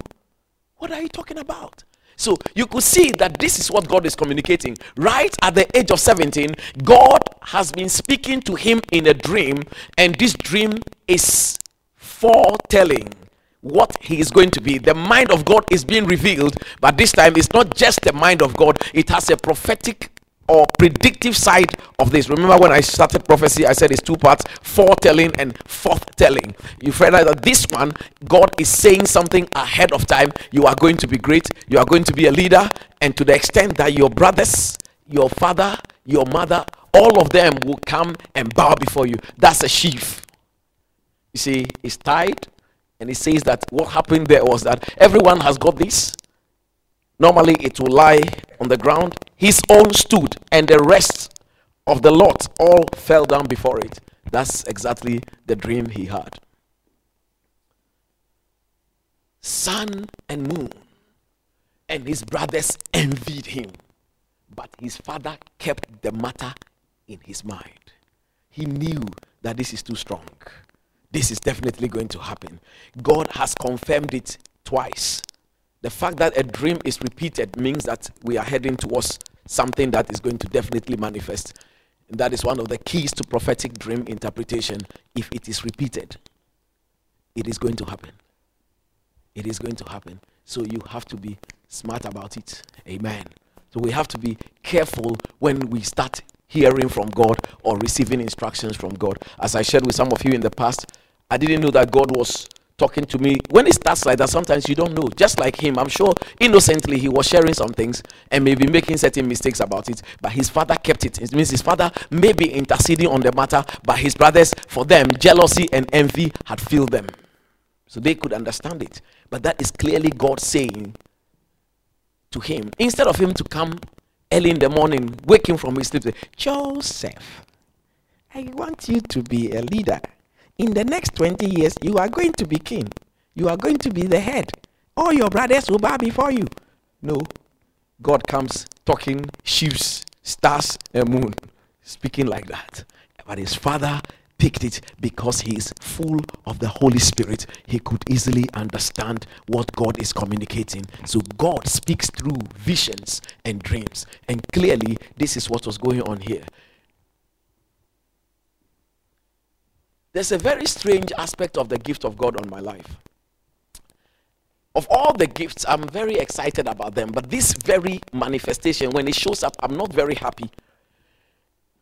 Speaker 2: What are you talking about? So you could see that this is what God is communicating. Right at the age of 17, God has been speaking to him in a dream, and this dream is foretelling what he is going to be. The mind of God is being revealed, but this time it's not just the mind of God, it has a prophetic or predictive side of this. Remember when I started prophecy, I said it's two parts foretelling and forthtelling. You find out that this one, God is saying something ahead of time. You are going to be great, you are going to be a leader, and to the extent that your brothers, your father, your mother, all of them will come and bow before you. That's a sheaf. You see, it's tied, and it says that what happened there was that everyone has got this Normally it will lie on the ground. His own stood, and the rest of the lot all fell down before it. That's exactly the dream he had. sun and moon, and his brothers envied him. But his father kept the matter in his mind. He knew that this is too strong. This is definitely going to happen. God has confirmed it twice. The fact that a dream is repeated means that we are heading towards something that is going to definitely manifest. And that is one of the keys to prophetic dream interpretation. If it is repeated, it is going to happen. It is going to happen. So you have to be smart about it. Amen. So we have to be careful when we start hearing from God or receiving instructions from God. As I shared with some of you in the past, I didn't know that God was talking to me. When it starts like that, sometimes you don't know. Just like him, I'm sure innocently he was sharing some things and maybe making certain mistakes about it, but his father kept it. It means his father may be interceding on the matter, but his brothers, for them, jealousy and envy had filled them. So they could understand it. But that is clearly God saying to him, instead of him to come early in the morning, waking from his sleep, say, Joseph, I want you to be a leader. In the next 20 years, you are going to be king. You are going to be the head. All your brothers will bow before you. No. God comes talking sheaves, stars, and moon, speaking like that. But his father picked it because he is full of the Holy Spirit. He could easily understand what God is communicating. So God speaks through visions and dreams. And clearly, this is what was going on here. There's a very strange aspect of the gift of God on my life. Of all the gifts, I'm very excited about them, but this very manifestation, when it shows up, I'm not very happy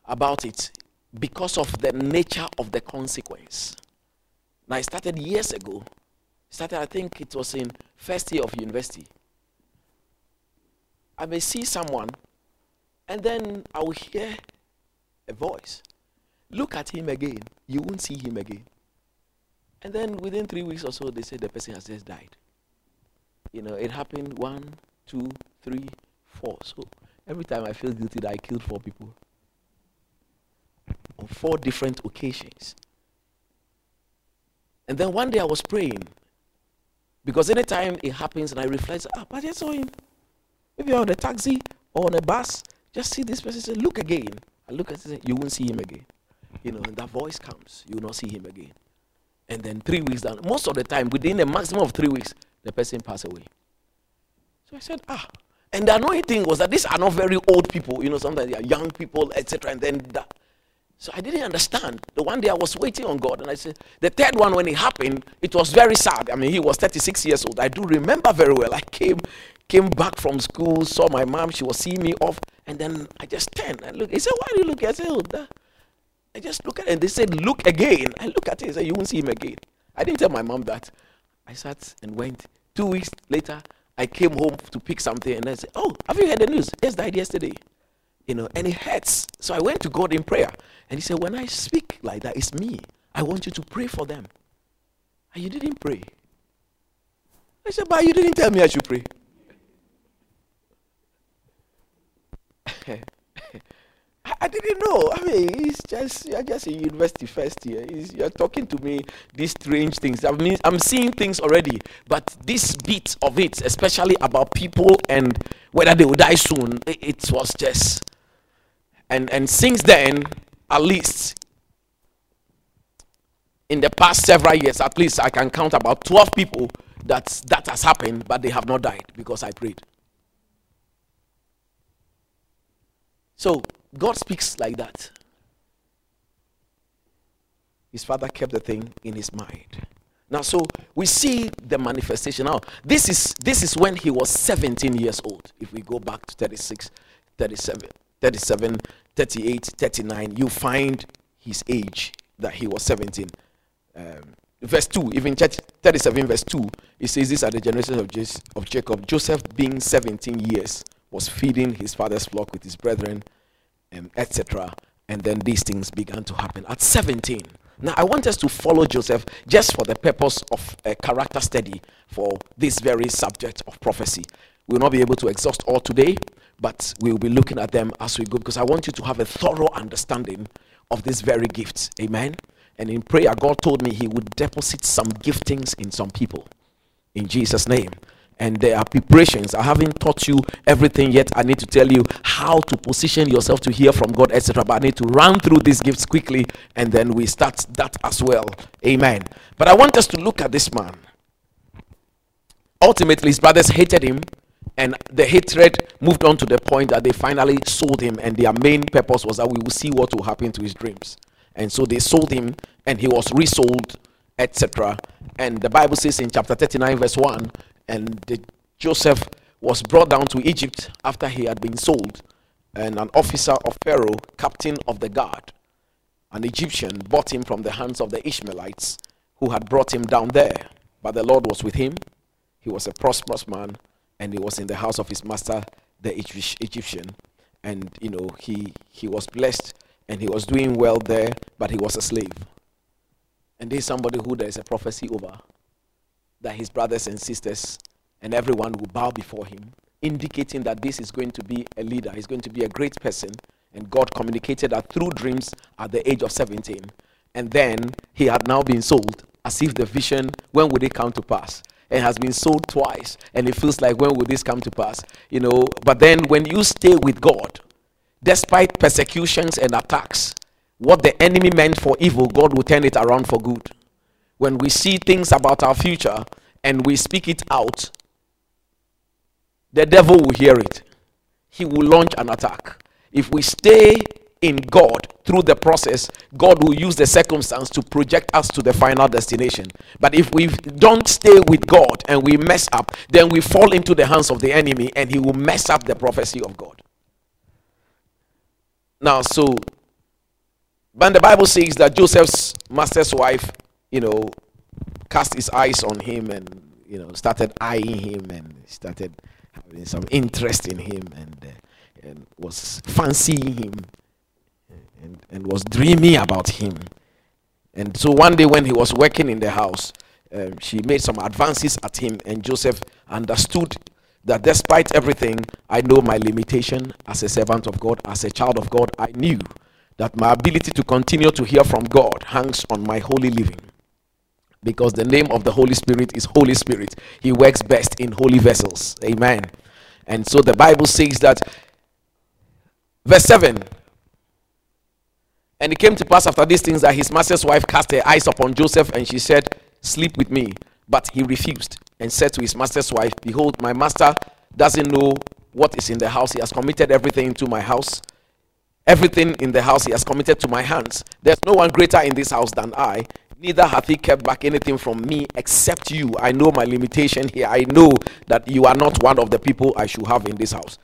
Speaker 2: about it because of the nature of the consequence. Now, I started years ago. Started, I think it was in first year of university. I may see someone, and then I will hear a voice. Look at him again. You won't see him again. And then within three weeks or so, they say the person has just died. You know, it happened one, two, three, four. So every time I feel guilty that I killed four people on four different occasions. And then one day I was praying because anytime it happens and I reflect, ah, but I saw him. Maybe on a taxi or on a bus, just see this person say, look again. I look at it, you won't see him again. You know, and that voice comes, you will not see him again. And then three weeks down, most of the time, within a maximum of three weeks, the person passed away. So I said, ah. And the annoying thing was that these are not very old people, you know, sometimes they are young people, etc. And then that, so I didn't understand. The one day I was waiting on God, and I said, the third one, when it happened, it was very sad. I mean, he was 36 years old. I do remember very well. I came, came back from school, saw my mom. She was seeing me off, and then I just turned and looked. He said, "Why do you look?" I said, "Oh, that. I just look at it. And they said, "Look again." I look at it. and said, "You won't see him again." I didn't tell my mom that. I sat and went. Two weeks later, I came home to pick something, and I said, "Oh, have you heard the news? He died yesterday." You know, and it hurts. So I went to God in prayer. And he said, When I speak like that, it's me. I want you to pray for them. And you didn't pray. I said, But you didn't tell me I should pray. Eh, I didn't know. I mean, it's just you're just in university first year. It's, you're talking to me these strange things. I mean, I'm seeing things already, but this bit of it, especially about people and whether they will die soon, it, it was just. And and since then, at least in the past several years, at least I can count about 12 people that that has happened, but they have not died because I prayed. So God speaks like that. His father kept the thing in his mind. Now, so we see the manifestation. Now, this is this is when he was 17 years old. If we go back to 36, 37, 37, 38, 39, you find his age that he was 17. Um, verse 2, even 37, verse 2, it says, These are the generations of, of Jacob. Joseph, being 17 years, was feeding his father's flock with his brethren, etc. And then these things began to happen at 17. Now, I want us to follow Joseph just for the purpose of a character study for this very subject of prophecy. We'll not be able to exhaust all today, but we'll be looking at them as we go because I want you to have a thorough understanding of this very gift. Amen. And in prayer, God told me He would deposit some giftings in some people. in Jesus' name. And there are preparations. I haven't taught you everything yet. I need to tell you how to position yourself to hear from God, etc. But I need to run through these gifts quickly and then we start that as well. Amen. But I want us to look at this man. Ultimately, his brothers hated him, and the hatred moved on to the point that they finally sold him, and their main purpose was that we will see what will happen to his dreams. And so they sold him, and he was resold, etc. And the Bible says in chapter 39, verse 1, and the, Joseph was brought down to Egypt after he had been sold. And an officer of Pharaoh, captain of the guard, an Egyptian, bought him from the hands of the Ishmaelites who had brought him down there. But the Lord was with him. He was a prosperous man, and he was in the house of his master, the Egyptian. And you know, he he was blessed and he was doing well there, but he was a slave. And there's somebody who there is a prophecy over that his brothers and sisters and everyone will bow before him, indicating that this is going to be a leader, he's going to be a great person. And God communicated that through dreams at the age of 17. And then he had now been sold, as if the vision, when would it come to pass? And has been sold twice. And it feels like, when will this come to pass? You know, but then when you stay with God, despite persecutions and attacks, what the enemy meant for evil, God will turn it around for good. When we see things about our future and we speak it out, the devil will hear it. He will launch an attack. If we stay in God through the process, God will use the circumstance to project us to the final destination. But if we don't stay with God and we mess up, then we fall into the hands of the enemy and he will mess up the prophecy of God. Now, so but the Bible says that Joseph's master's wife, you know, cast his eyes on him and, you know, started eyeing him and started having some interest in him and, uh, and was fancying him and, and was dreaming about him. And so one day when he was working in the house, um, she made some advances at him, and Joseph understood that despite everything, I know my limitation as a servant of God, as a child of God. I knew that my ability to continue to hear from God hangs on my holy living. Because the name of the Holy Spirit is Holy Spirit. He works best in holy vessels. Amen. And so the Bible says that, verse 7 And it came to pass after these things that his master's wife cast her eyes upon Joseph, and she said, Sleep with me. But he refused and said to his master's wife, Behold, my master doesn't know what is in the house. He has committed everything into my house. Everything in the house he has committed to my hands. There's no one greater in this house than I. Neither hath he kept back anything from me except you. I know my limitation here. I know that you are not one of the people I should have in this house.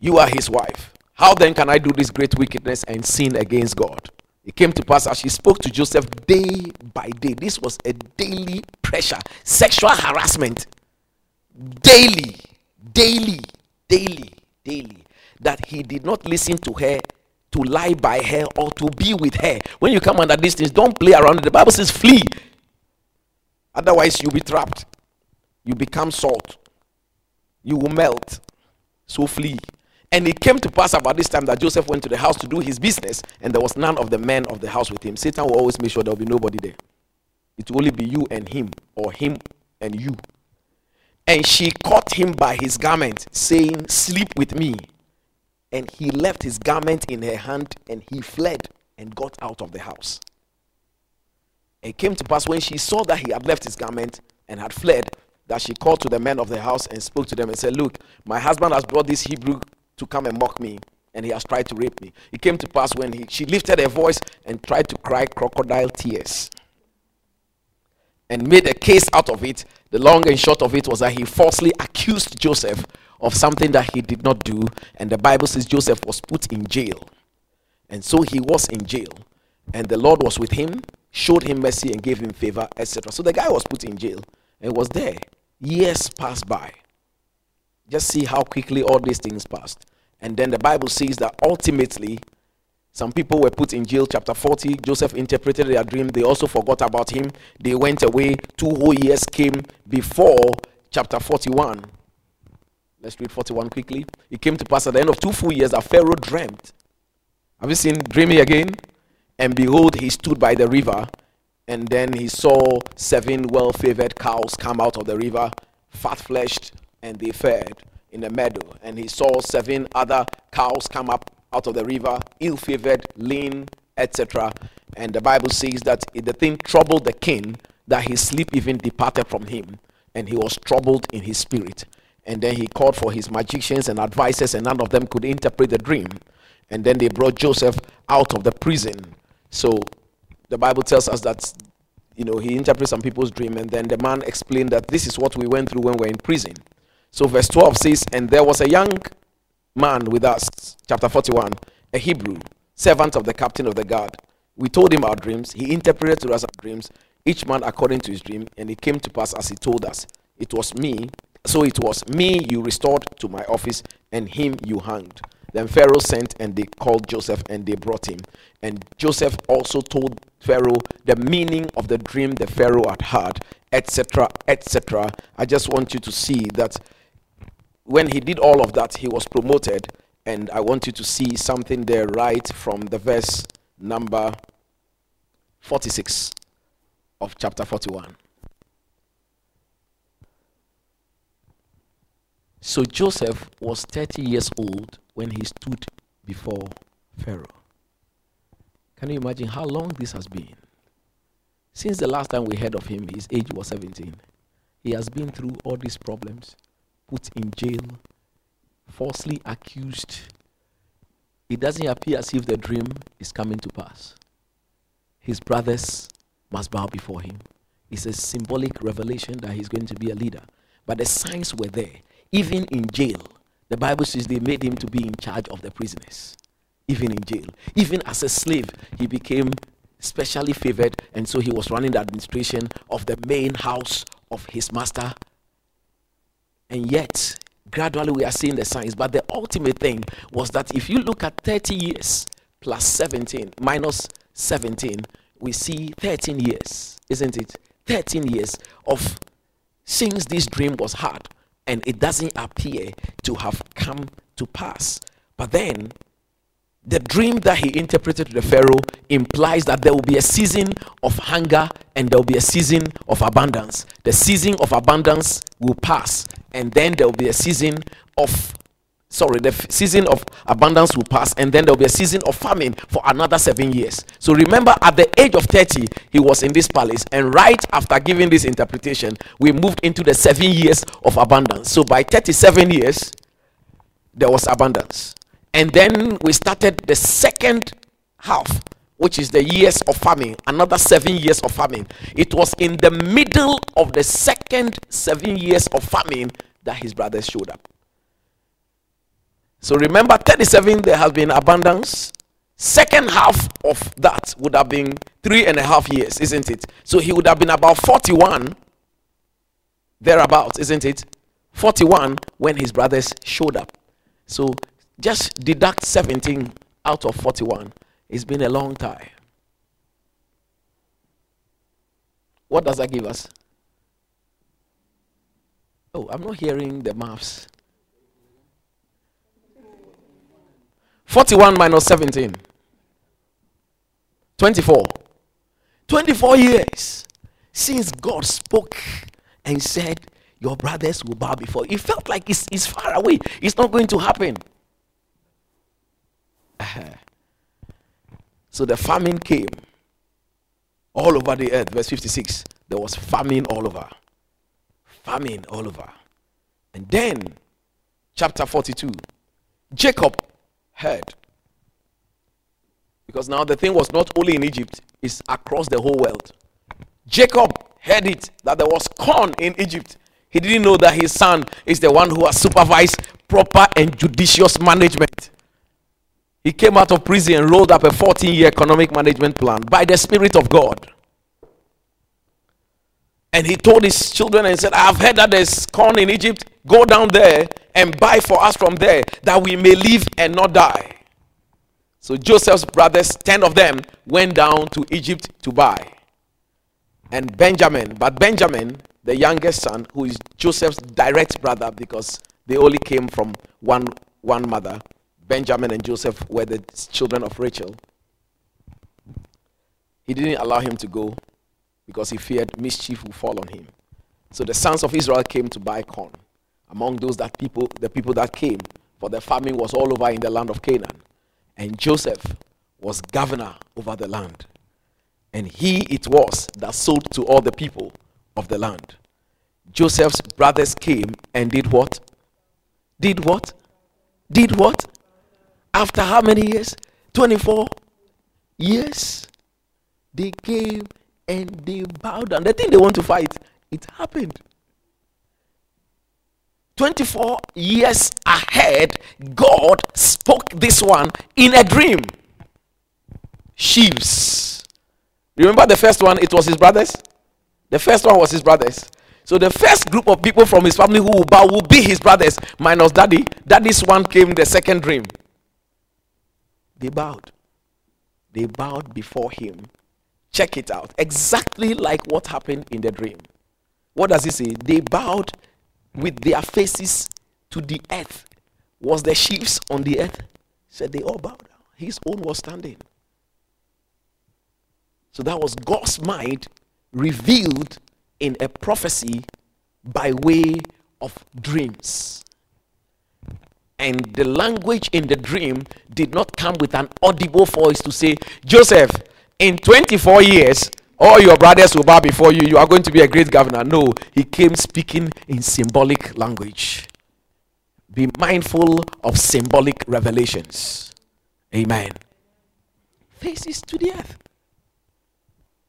Speaker 2: You are his wife. How then can I do this great wickedness and sin against God? It came to pass as she spoke to Joseph day by day. This was a daily pressure, sexual harassment. Daily, daily, daily, daily that he did not listen to her to lie by her or to be with her. When you come under these things, don't play around. The Bible says flee. Otherwise, you'll be trapped. You become salt. You will melt. So flee. And it came to pass about this time that Joseph went to the house to do his business, and there was none of the men of the house with him. Satan will always make sure there will be nobody there. It will only be you and him, or him and you. And she caught him by his garment, saying, Sleep with me and he left his garment in her hand and he fled and got out of the house. It came to pass when she saw that he had left his garment and had fled that she called to the men of the house and spoke to them and said, Look, my husband has brought this Hebrew to come and mock me, and he has tried to rape me. It came to pass when he, she lifted her voice and tried to cry crocodile tears and made a case out of it. The long and short of it was that he falsely accused Joseph of something that he did not do. And the Bible says Joseph was put in jail. And so he was in jail. And the Lord was with him, showed him mercy, and gave him favor, etc. So the guy was put in jail and was there. Years passed by. Just see how quickly all these things passed. And then the Bible says that ultimately, some people were put in jail. Chapter 40, Joseph interpreted their dream. They also forgot about him. They went away. Two whole years came before chapter 41. Let's read 41 quickly. It came to pass at the end of two full years that Pharaoh dreamt. Have you seen dreaming again? And behold, he stood by the river, And then he saw seven well favored cows come out of the river, fat fleshed, and they fed in the meadow. And he saw seven other cows come up out of the river, ill favored, lean, etc. And the Bible says that the thing troubled the king, that his sleep even departed from him, and he was troubled in his spirit. And then he called for his magicians and advisors, and none of them could interpret the dream. And then they brought Joseph out of the prison. So the Bible tells us that you know he interprets some people's dream, and then the man explained that this is what we went through when we were in prison. So verse 12 says, And there was a young man with us, chapter 41, a Hebrew, servant of the captain of the guard. We told him our dreams. He interpreted to us our dreams, each man according to his dream, and it came to pass as he told us. It was me so it was me you restored to my office, and him you hanged. Then Pharaoh sent and they called Joseph and they brought him. And Joseph also told Pharaoh the meaning of the dream the Pharaoh had had, etc., etc. I just want you to see that when he did all of that, he was promoted. And I want you to see something there right from the verse number 46 of chapter 41. So Joseph was 30 years old when he stood before Pharaoh. Can you imagine how long this has been? Since the last time we heard of him, his age was 17. He has been through all these problems, put in jail, falsely accused. It doesn't appear as if the dream is coming to pass. His brothers must bow before him. It's a symbolic revelation that he's going to be a leader. But the signs were there even in jail, the Bible says they made him to be in charge of the prisoners. Even in jail. Even as a slave, he became specially favored, and so he was running the administration of the main house of his master. And yet, gradually we are seeing the signs. But the ultimate thing was that if you look at 30 years plus 17, minus 17, we see 13 years, isn't it? 13 years of since this dream was hard and it doesn't appear to have come to pass. But then, the dream that he interpreted to the Pharaoh implies that there will be a season of hunger and there will be a season of abundance. The season of abundance will pass, and then there will be a season of sorry, the season of abundance will pass, and then there will be a season of famine for another seven years. So remember, at the age of 30, he was in this palace, and right after giving this interpretation, we moved into the seven years of abundance. So by 37 years, there was abundance. And then we started the second half, which is the years of famine, another seven years of famine. It was in the middle of the second seven years of famine that his brothers showed up. So remember, 37, there has been abundance. Second half of that would have been three and a half years, isn't it? So he would have been about 41, thereabouts, isn't it? 41 when his brothers showed up. So just deduct 17 out of 41. It's been a long time. What does that give us? Oh, I'm not hearing the maths. 41 minus 17. 24. 24 years since God spoke and said, Your brothers will bow before. It felt like it's, it's far away. It's not going to happen. so the famine came all over the earth. Verse 56. There was famine all over. Famine all over. And then, chapter 42. Jacob heard. Because now the thing was not only in Egypt, it's across the whole world. Jacob heard it that there was corn in Egypt. He didn't know that his son is the one who has supervised proper and judicious management. He came out of prison and rolled up a 14 year economic management plan by the Spirit of God. And he told his children and said, I have heard that there's corn in Egypt. Go down there and buy for us from there that we may live and not die. So Joseph's brothers, 10 of them, went down to Egypt to buy. And Benjamin, but Benjamin, the youngest son, who is Joseph's direct brother because they only came from one, one mother, Benjamin and Joseph were the children of Rachel. He didn't allow him to go because he feared mischief would fall on him. So the sons of Israel came to buy corn. Among those that people, the people that came, for the famine was all over in the land of Canaan. And Joseph was governor over the land. And he it was that sold to all the people of the land. Joseph's brothers came and did what? Did what? Did what? After how many years? 24 years. They came and they bowed down. The thing they want to fight, it happened. 24 years ahead, God spoke this one in a dream. Sheaves. Remember the first one? It was his brothers. The first one was his brothers. So the first group of people from his family who will bow will be his brothers, minus daddy. Daddy's one came the second dream. They bowed. They bowed before him. Check it out. Exactly like what happened in the dream. What does he say? They bowed with their faces to the earth. Was the sheaves on the earth? Said they all bowed down. His own was standing. So that was God's mind revealed in a prophecy by way of dreams. And the language in the dream did not come with an audible voice to say, Joseph, in 24 years, all your brothers will bow before you. You are going to be a great governor. No, he came speaking in symbolic language. Be mindful of symbolic revelations. Amen. Faces to the earth.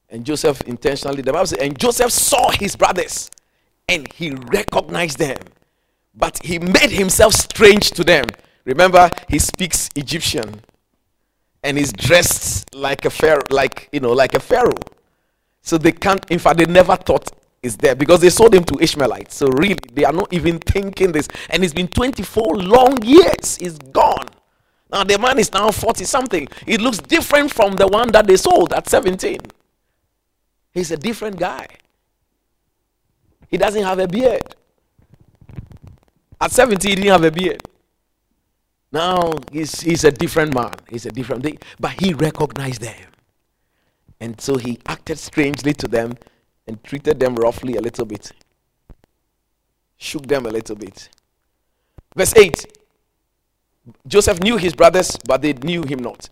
Speaker 2: And Joseph intentionally, the Bible says, and Joseph saw his brothers and he recognized them, but he made himself strange to them. Remember, he speaks Egyptian and he's dressed like a pharaoh, like you know, like a pharaoh. So they can't, in fact, they never thought is there because they sold him to Ishmaelites. So really, they are not even thinking this. And it's been 24 long years. He's gone. Now the man is now 40 something. It looks different from the one that they sold at 17. He's a different guy. He doesn't have a beard. At 17, he didn't have a beard. Now he's, he's a different man. He's a different, thing. but he recognized them. And so he acted strangely to them and treated them roughly a little bit, shook them a little bit. Verse 8 Joseph knew his brothers, but they knew him not.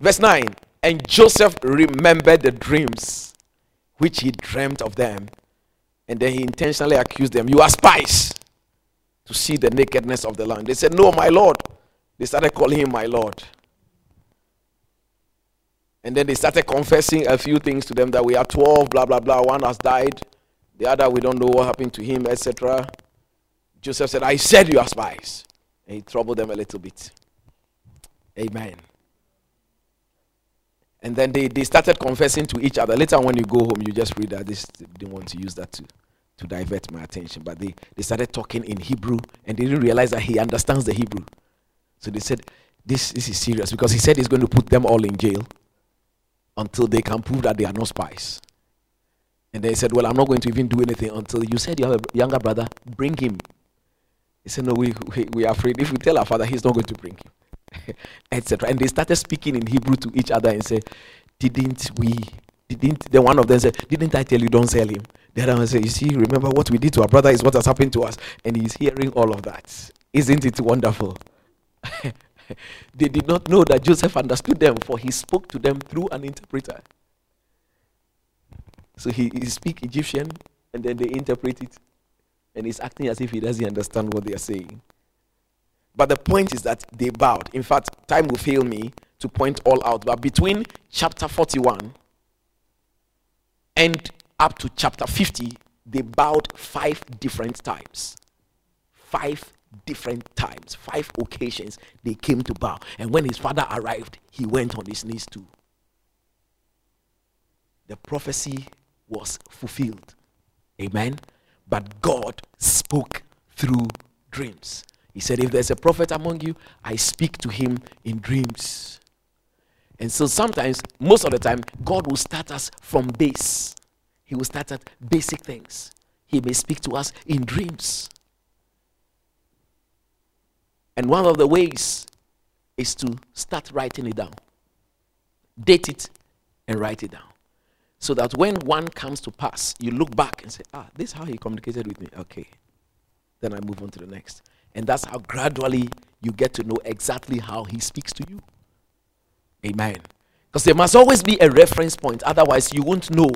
Speaker 2: Verse 9 And Joseph remembered the dreams which he dreamt of them, and then he intentionally accused them. You are spies to see the nakedness of the land. They said, No, my Lord. They started calling him my Lord. And then they started confessing a few things to them that we are 12, blah, blah, blah. One has died. The other, we don't know what happened to him, etc. Joseph said, I said you are spies. And he troubled them a little bit. Amen. And then they, they started confessing to each other. Later, when you go home, you just read that. This didn't want to use that to, to divert my attention. But they, they started talking in Hebrew and they didn't realize that he understands the Hebrew. So they said, this, this is serious because he said he's going to put them all in jail until they can prove that they are not spies. And they said, Well, I'm not going to even do anything until you said you have a younger brother, bring him. He said, No, we, we, we are afraid. If we tell our father, he's not going to bring him, etc. And they started speaking in Hebrew to each other and said, Didn't we? Didn't the one of them said, Didn't I tell you don't sell him? The other one said, You see, remember what we did to our brother is what has happened to us. And he's hearing all of that. Isn't it wonderful? they did not know that Joseph understood them, for he spoke to them through an interpreter. So he, he speak Egyptian, and then they interpret it, and he's acting as if he doesn't understand what they are saying. But the point is that they bowed. In fact, time will fail me to point all out. But between chapter 41 and up to chapter 50, they bowed five different times. Five different times, five occasions, they came to bow. And when his father arrived, he went on his knees too. The prophecy was fulfilled. Amen. But God spoke through dreams. He said, If there's a prophet among you, I speak to him in dreams. And so sometimes, most of the time, God will start us from base. He will start at basic things. He may speak to us in dreams. And one of the ways is to start writing it down. Date it and write it down. So that when one comes to pass, you look back and say, ah, this is how he communicated with me. Okay. Then I move on to the next. And that's how gradually you get to know exactly how he speaks to you. Amen. Because there must always be a reference point. Otherwise, you won't know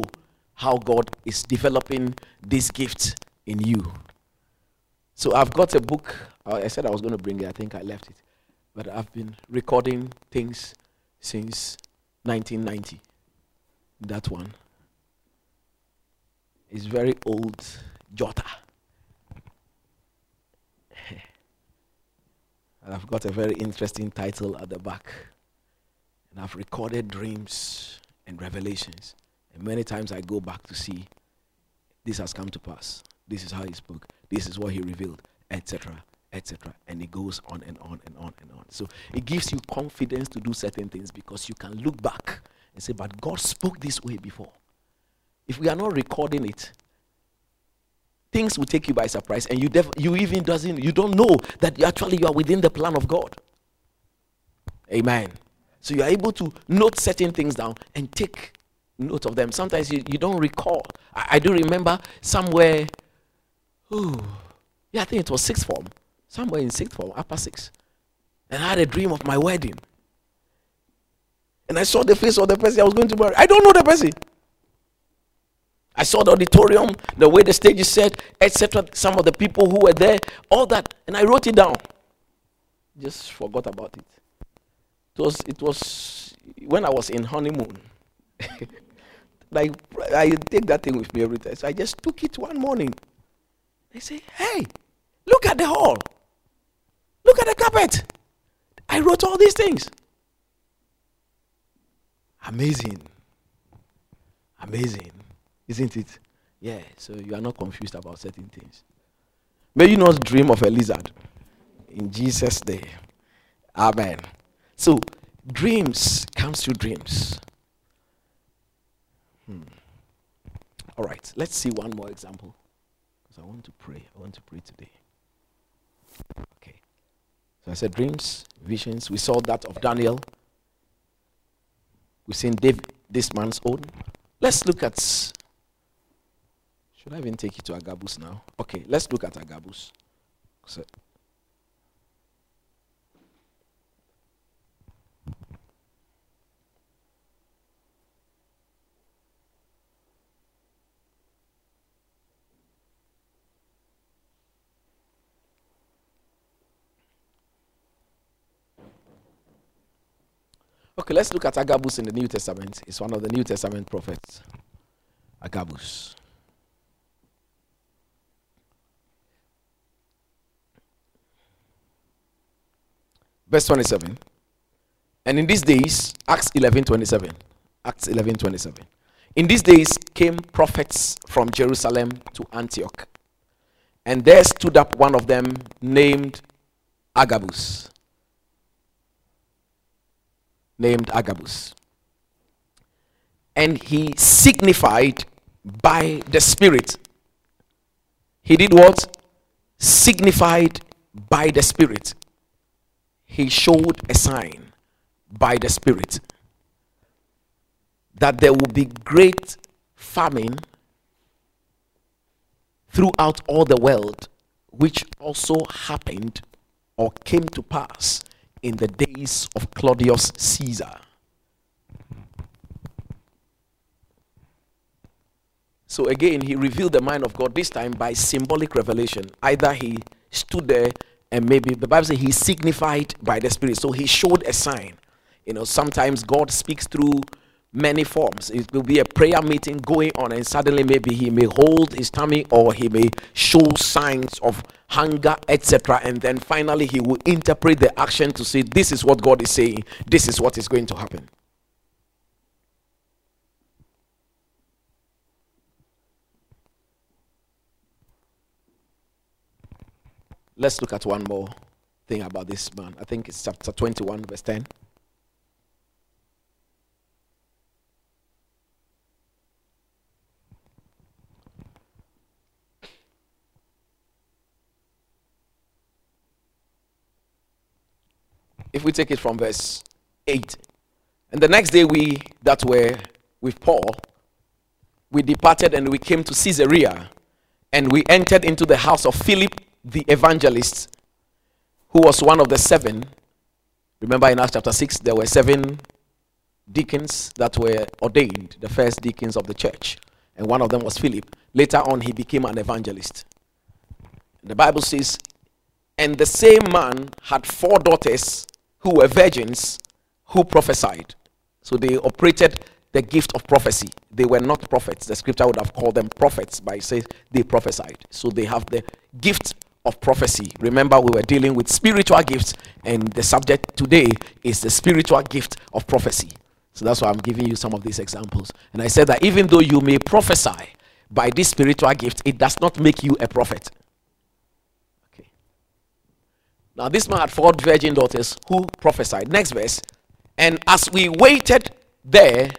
Speaker 2: how God is developing this gift in you. So I've got a book. I said I was going to bring it. I think I left it. But I've been recording things since 1990. That one is very old Jota. and I've got a very interesting title at the back. And I've recorded dreams and revelations. And many times I go back to see this has come to pass. This is how he spoke. This is what he revealed, etc., etc. And it goes on and on and on and on. So it gives you confidence to do certain things because you can look back and say, but God spoke this way before. If we are not recording it, things will take you by surprise and you def- you even doesn't you don't know that you actually you are within the plan of God. Amen. So you are able to note certain things down and take note of them. Sometimes you, you don't recall. I, I do remember somewhere, ooh, yeah, I think it was sixth form, somewhere in sixth form, upper six. And I had a dream of my wedding. And I saw the face of the person I was going to marry. I don't know the person. I saw the auditorium, the way the stage is set, etc. Some of the people who were there, all that. And I wrote it down. Just forgot about it. It was, it was when I was in honeymoon. like I take that thing with me every time. So I just took it one morning. They say, "Hey, look at the hall. Look at the carpet. I wrote all these things." Amazing. Amazing. Isn't it? Yeah, so you are not confused about certain things. May you not dream of a lizard. In Jesus' name. Amen. So, dreams comes through dreams. Hmm. All right, let's see one more example. Because I want to pray. I want to pray today. Okay. So I said dreams, visions. We saw that of Daniel. We've seen David, this man's own. Let's look at. Should I even take you to Agabus now? Okay, let's look at Agabus. So Okay, let's look at Agabus in the New Testament. It's one of the New Testament prophets. Agabus. Verse 27. And in these days, Acts 11 27. Acts 11 27. In these days came prophets from Jerusalem to Antioch. And there stood up one of them named Agabus named Agabus. And he signified by the Spirit. He did what? Signified by the Spirit. He showed a sign by the Spirit that there will be great famine throughout all the world, which also happened or came to pass in the days of Claudius Caesar. So again, he revealed the mind of God, this time by symbolic revelation. Either he stood there and maybe the Bible says he signified by the Spirit. So he showed a sign. You know, sometimes God speaks through many forms. It will be a prayer meeting going on, and suddenly maybe he may hold his tummy or he may show signs of hunger, etc. And then finally he will interpret the action to say, This is what God is saying, this is what is going to happen. Let's look at one more thing about this man. I think it's chapter 21, verse 10. If we take it from verse 8. And the next day, we that were with Paul we departed and we came to Caesarea and we entered into the house of Philip the evangelist, who was one of the seven. Remember in Acts chapter 6, there were seven deacons that were ordained, the first deacons of the church. And one of them was Philip. Later on, he became an evangelist. The Bible says, and the same man had four daughters who were virgins who prophesied. So they operated the gift of prophecy. They were not prophets. The scripture would have called them prophets, but it says they prophesied. So they have the gift of prophecy. Remember, we were dealing with spiritual gifts, and the subject today is the spiritual gift of prophecy. So that's why I'm giving you some of these examples. And I said that even though you may prophesy by this spiritual gift, it does not make you a prophet. Okay. Now, this man had four virgin daughters who prophesied. Next verse. And as we waited there,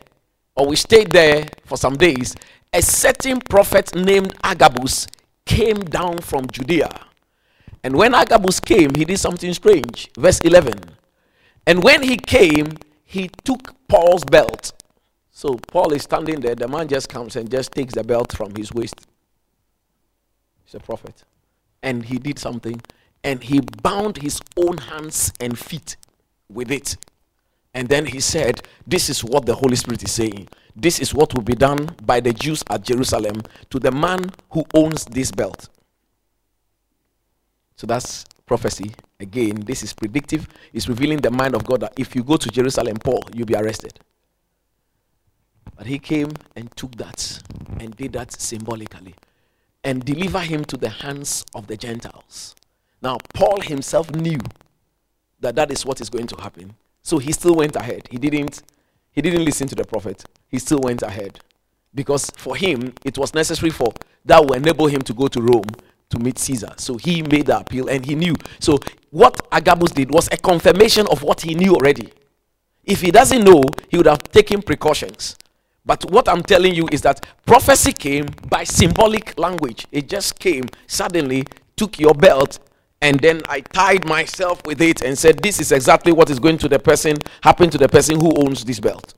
Speaker 2: or we stayed there for some days, a certain prophet named Agabus came down from Judea. And when Agabus came, he did something strange. Verse 11. And when he came, he took Paul's belt. So Paul is standing there. The man just comes and just takes the belt from his waist. He's a prophet. And he did something. And he bound his own hands and feet with it. And then he said, This is what the Holy Spirit is saying. This is what will be done by the Jews at Jerusalem to the man who owns this belt. So that's prophecy. Again, this is predictive. It's revealing the mind of God that if you go to Jerusalem, Paul, you'll be arrested. But he came and took that and did that symbolically and deliver him to the hands of the Gentiles. Now, Paul himself knew that that is what is going to happen. So he still went ahead. He didn't he didn't listen to the prophet. He still went ahead. Because for him, it was necessary for that will enable him to go to Rome to meet Caesar. So he made the appeal and he knew. So what Agabus did was a confirmation of what he knew already. If he doesn't know, he would have taken precautions. But what I'm telling you is that prophecy came by symbolic language. It just came suddenly, took your belt, and then I tied myself with it and said, This is exactly what is going to the person, happen to the person who owns this belt.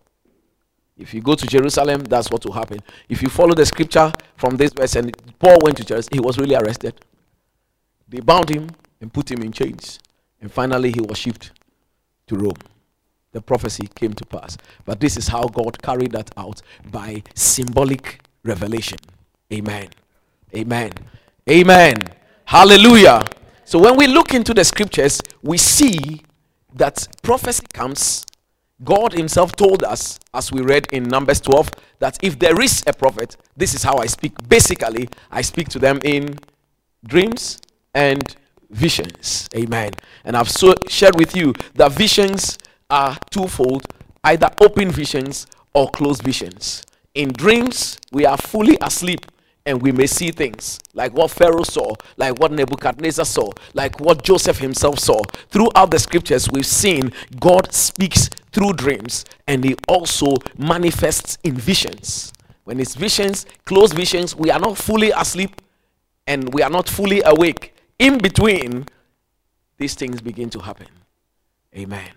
Speaker 2: If you go to Jerusalem, that's what will happen. If you follow the scripture from this verse, and Paul went to Jerusalem, he was really arrested. They bound him and put him in chains. And finally, he was shipped to Rome. The prophecy came to pass. But this is how God carried that out by symbolic revelation. Amen. Amen. Amen. Hallelujah. So when we look into the scriptures, we see that prophecy comes. God Himself told us, as we read in Numbers 12, that if there is a prophet, this is how I speak. Basically, I speak to them in dreams and visions. Amen. And I've so shared with you that visions are twofold either open visions or closed visions. In dreams, we are fully asleep and we may see things like what Pharaoh saw, like what Nebuchadnezzar saw, like what Joseph himself saw. Throughout the scriptures, we've seen God speaks through dreams and he also manifests in visions. When it's visions, closed visions, we are not fully asleep and we are not fully awake. In between, these things begin to happen. Amen.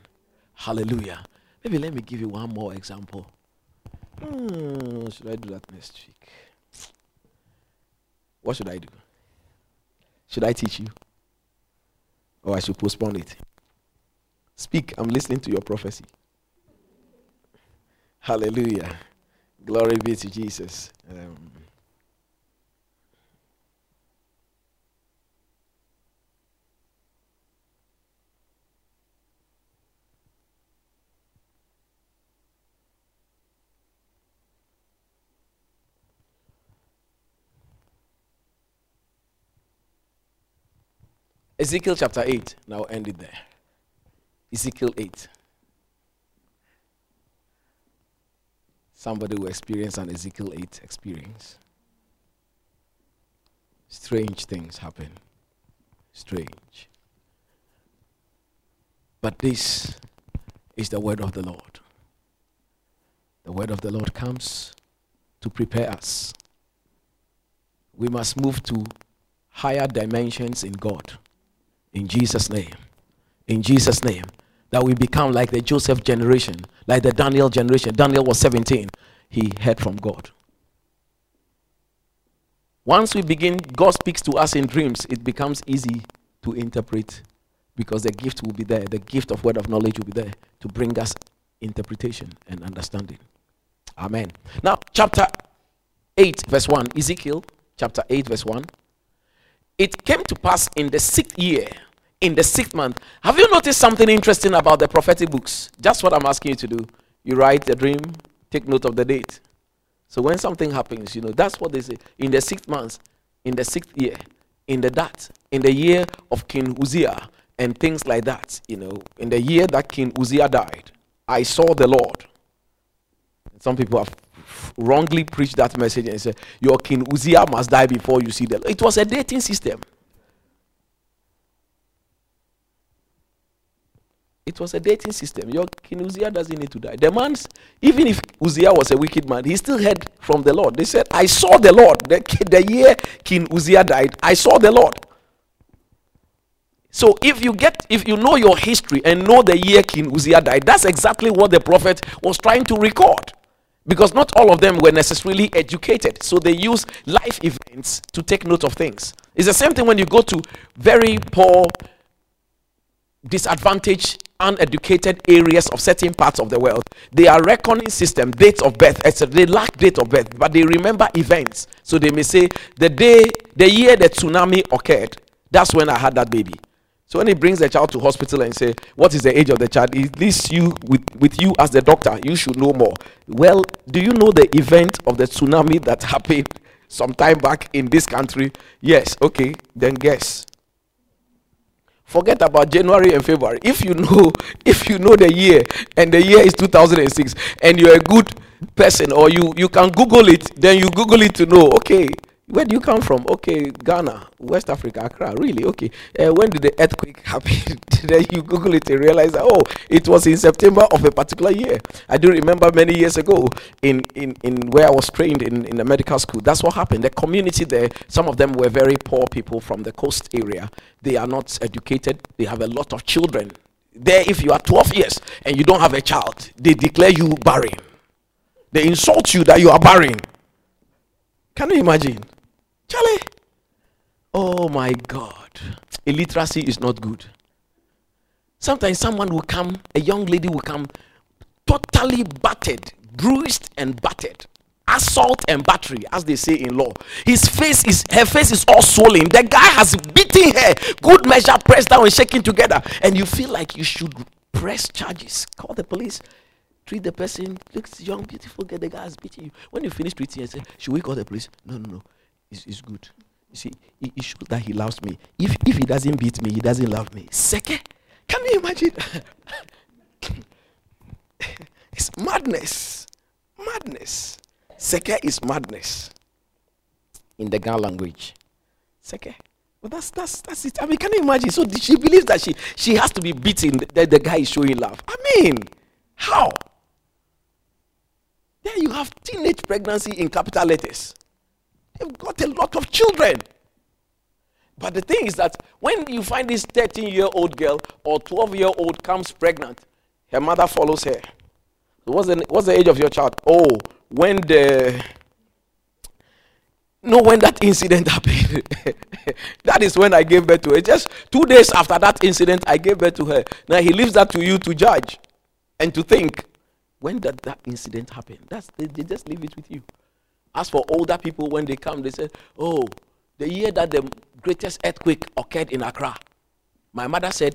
Speaker 2: Hallelujah. Maybe let me give you one more example. Hmm, should I do that next week? What should I do? Should I teach you? Or I should postpone it? Speak, I'm listening to your prophecy. Hallelujah. Glory be to Jesus. Um, Ezekiel chapter 8. Now end it there. Ezekiel 8. Somebody will experience an Ezekiel 8 experience. Strange things happen. Strange. But this is the word of the Lord. The word of the Lord comes to prepare us. We must move to higher dimensions in God. In Jesus' name. In Jesus' name. That we become like the Joseph generation, like the Daniel generation. Daniel was 17. He heard from God. Once we begin, God speaks to us in dreams, it becomes easy to interpret because the gift will be there. The gift of word of knowledge will be there to bring us interpretation and understanding. Amen. Now, chapter 8, verse 1, Ezekiel chapter 8, verse 1. It came to pass in the sixth year, in the sixth month. Have you noticed something interesting about the prophetic books? Just what I'm asking you to do. You write the dream, take note of the date. So when something happens, you know, that's what they say. In the sixth month, in the sixth year, in the that, in the year of King Uzziah, and things like that, you know, in the year that King Uzziah died, I saw the Lord. Some people have wrongly preached that message and said, Your King Uzziah must die before you see the Lord. It was a dating system. It was a dating system. Your King Uzziah doesn't need to die. The man, even if Uzziah was a wicked man, he still heard from the Lord. They said, I saw the Lord. The, the year King Uzziah died, I saw the Lord. So if you get if you know your history and know the year King Uzziah died, that's exactly what the prophet was trying to record. Because not all of them were necessarily educated. So they use life events to take note of things. It's the same thing when you go to very poor, disadvantaged, uneducated areas of certain parts of the world. They are reckoning system, dates of birth, etc. They lack date of birth, but they remember events. So they may say the day, the year the tsunami occurred, that's when I had that baby. So when he brings the child to hospital and say, "What is the age of the child?" At least you, with, with you as the doctor, you should know more. Well, do you know the event of the tsunami that happened some time back in this country? Yes. Okay. Then guess. Forget about January and February. If you know, if you know the year and the year is 2006, and you're a good person, or you you can Google it, then you Google it to know. Okay, where do you come from? Okay, Ghana, West Africa, Accra. Really? Okay. Uh, when did the earthquake happen? then you Google it and realize that, oh, it was in September of a particular year. I do remember many years ago in, in, in where I was trained in, in the medical school. That's what happened. The community there, some of them were very poor people from the coast area. They are not educated. They have a lot of children. There, if you are 12 years and you don't have a child, they declare you barren. They insult you that you are barren. Can you imagine? Charlie. Oh my God. Illiteracy is not good. Sometimes someone will come, a young lady will come totally battered, bruised and battered. Assault and battery, as they say in law. His face is her face is all swollen. The guy has beaten her, good measure, pressed down and shaking together. And you feel like you should press charges. Call the police treat the person, looks young, beautiful girl, the guy has beaten you. When you finish treating, you say, Should we call the police? No, no, no. It's, it's good. You see, it, it shows that he loves me. If, if he doesn't beat me, he doesn't love me. Second, can you imagine? it's madness. Madness. Seke is madness in the Ghana language. Seke. But that's that's that's it. I mean, can you imagine? So she believes that she she has to be beaten that the guy is showing love. I mean, how? Then you have teenage pregnancy in capital letters. They've got a lot of children. But the thing is that when you find this 13 year old girl or 12 year old comes pregnant, her mother follows her. What's, the, what's the age of your child? Oh, when the. No, when that incident happened. that is when I gave birth to her. Just two days after that incident, I gave birth to her. Now he leaves that to you to judge and to think. When did that incident happen? That's, they, they just leave it with you. As for older people, when they come, they say, Oh, the year that the greatest earthquake occurred in Accra, my mother said,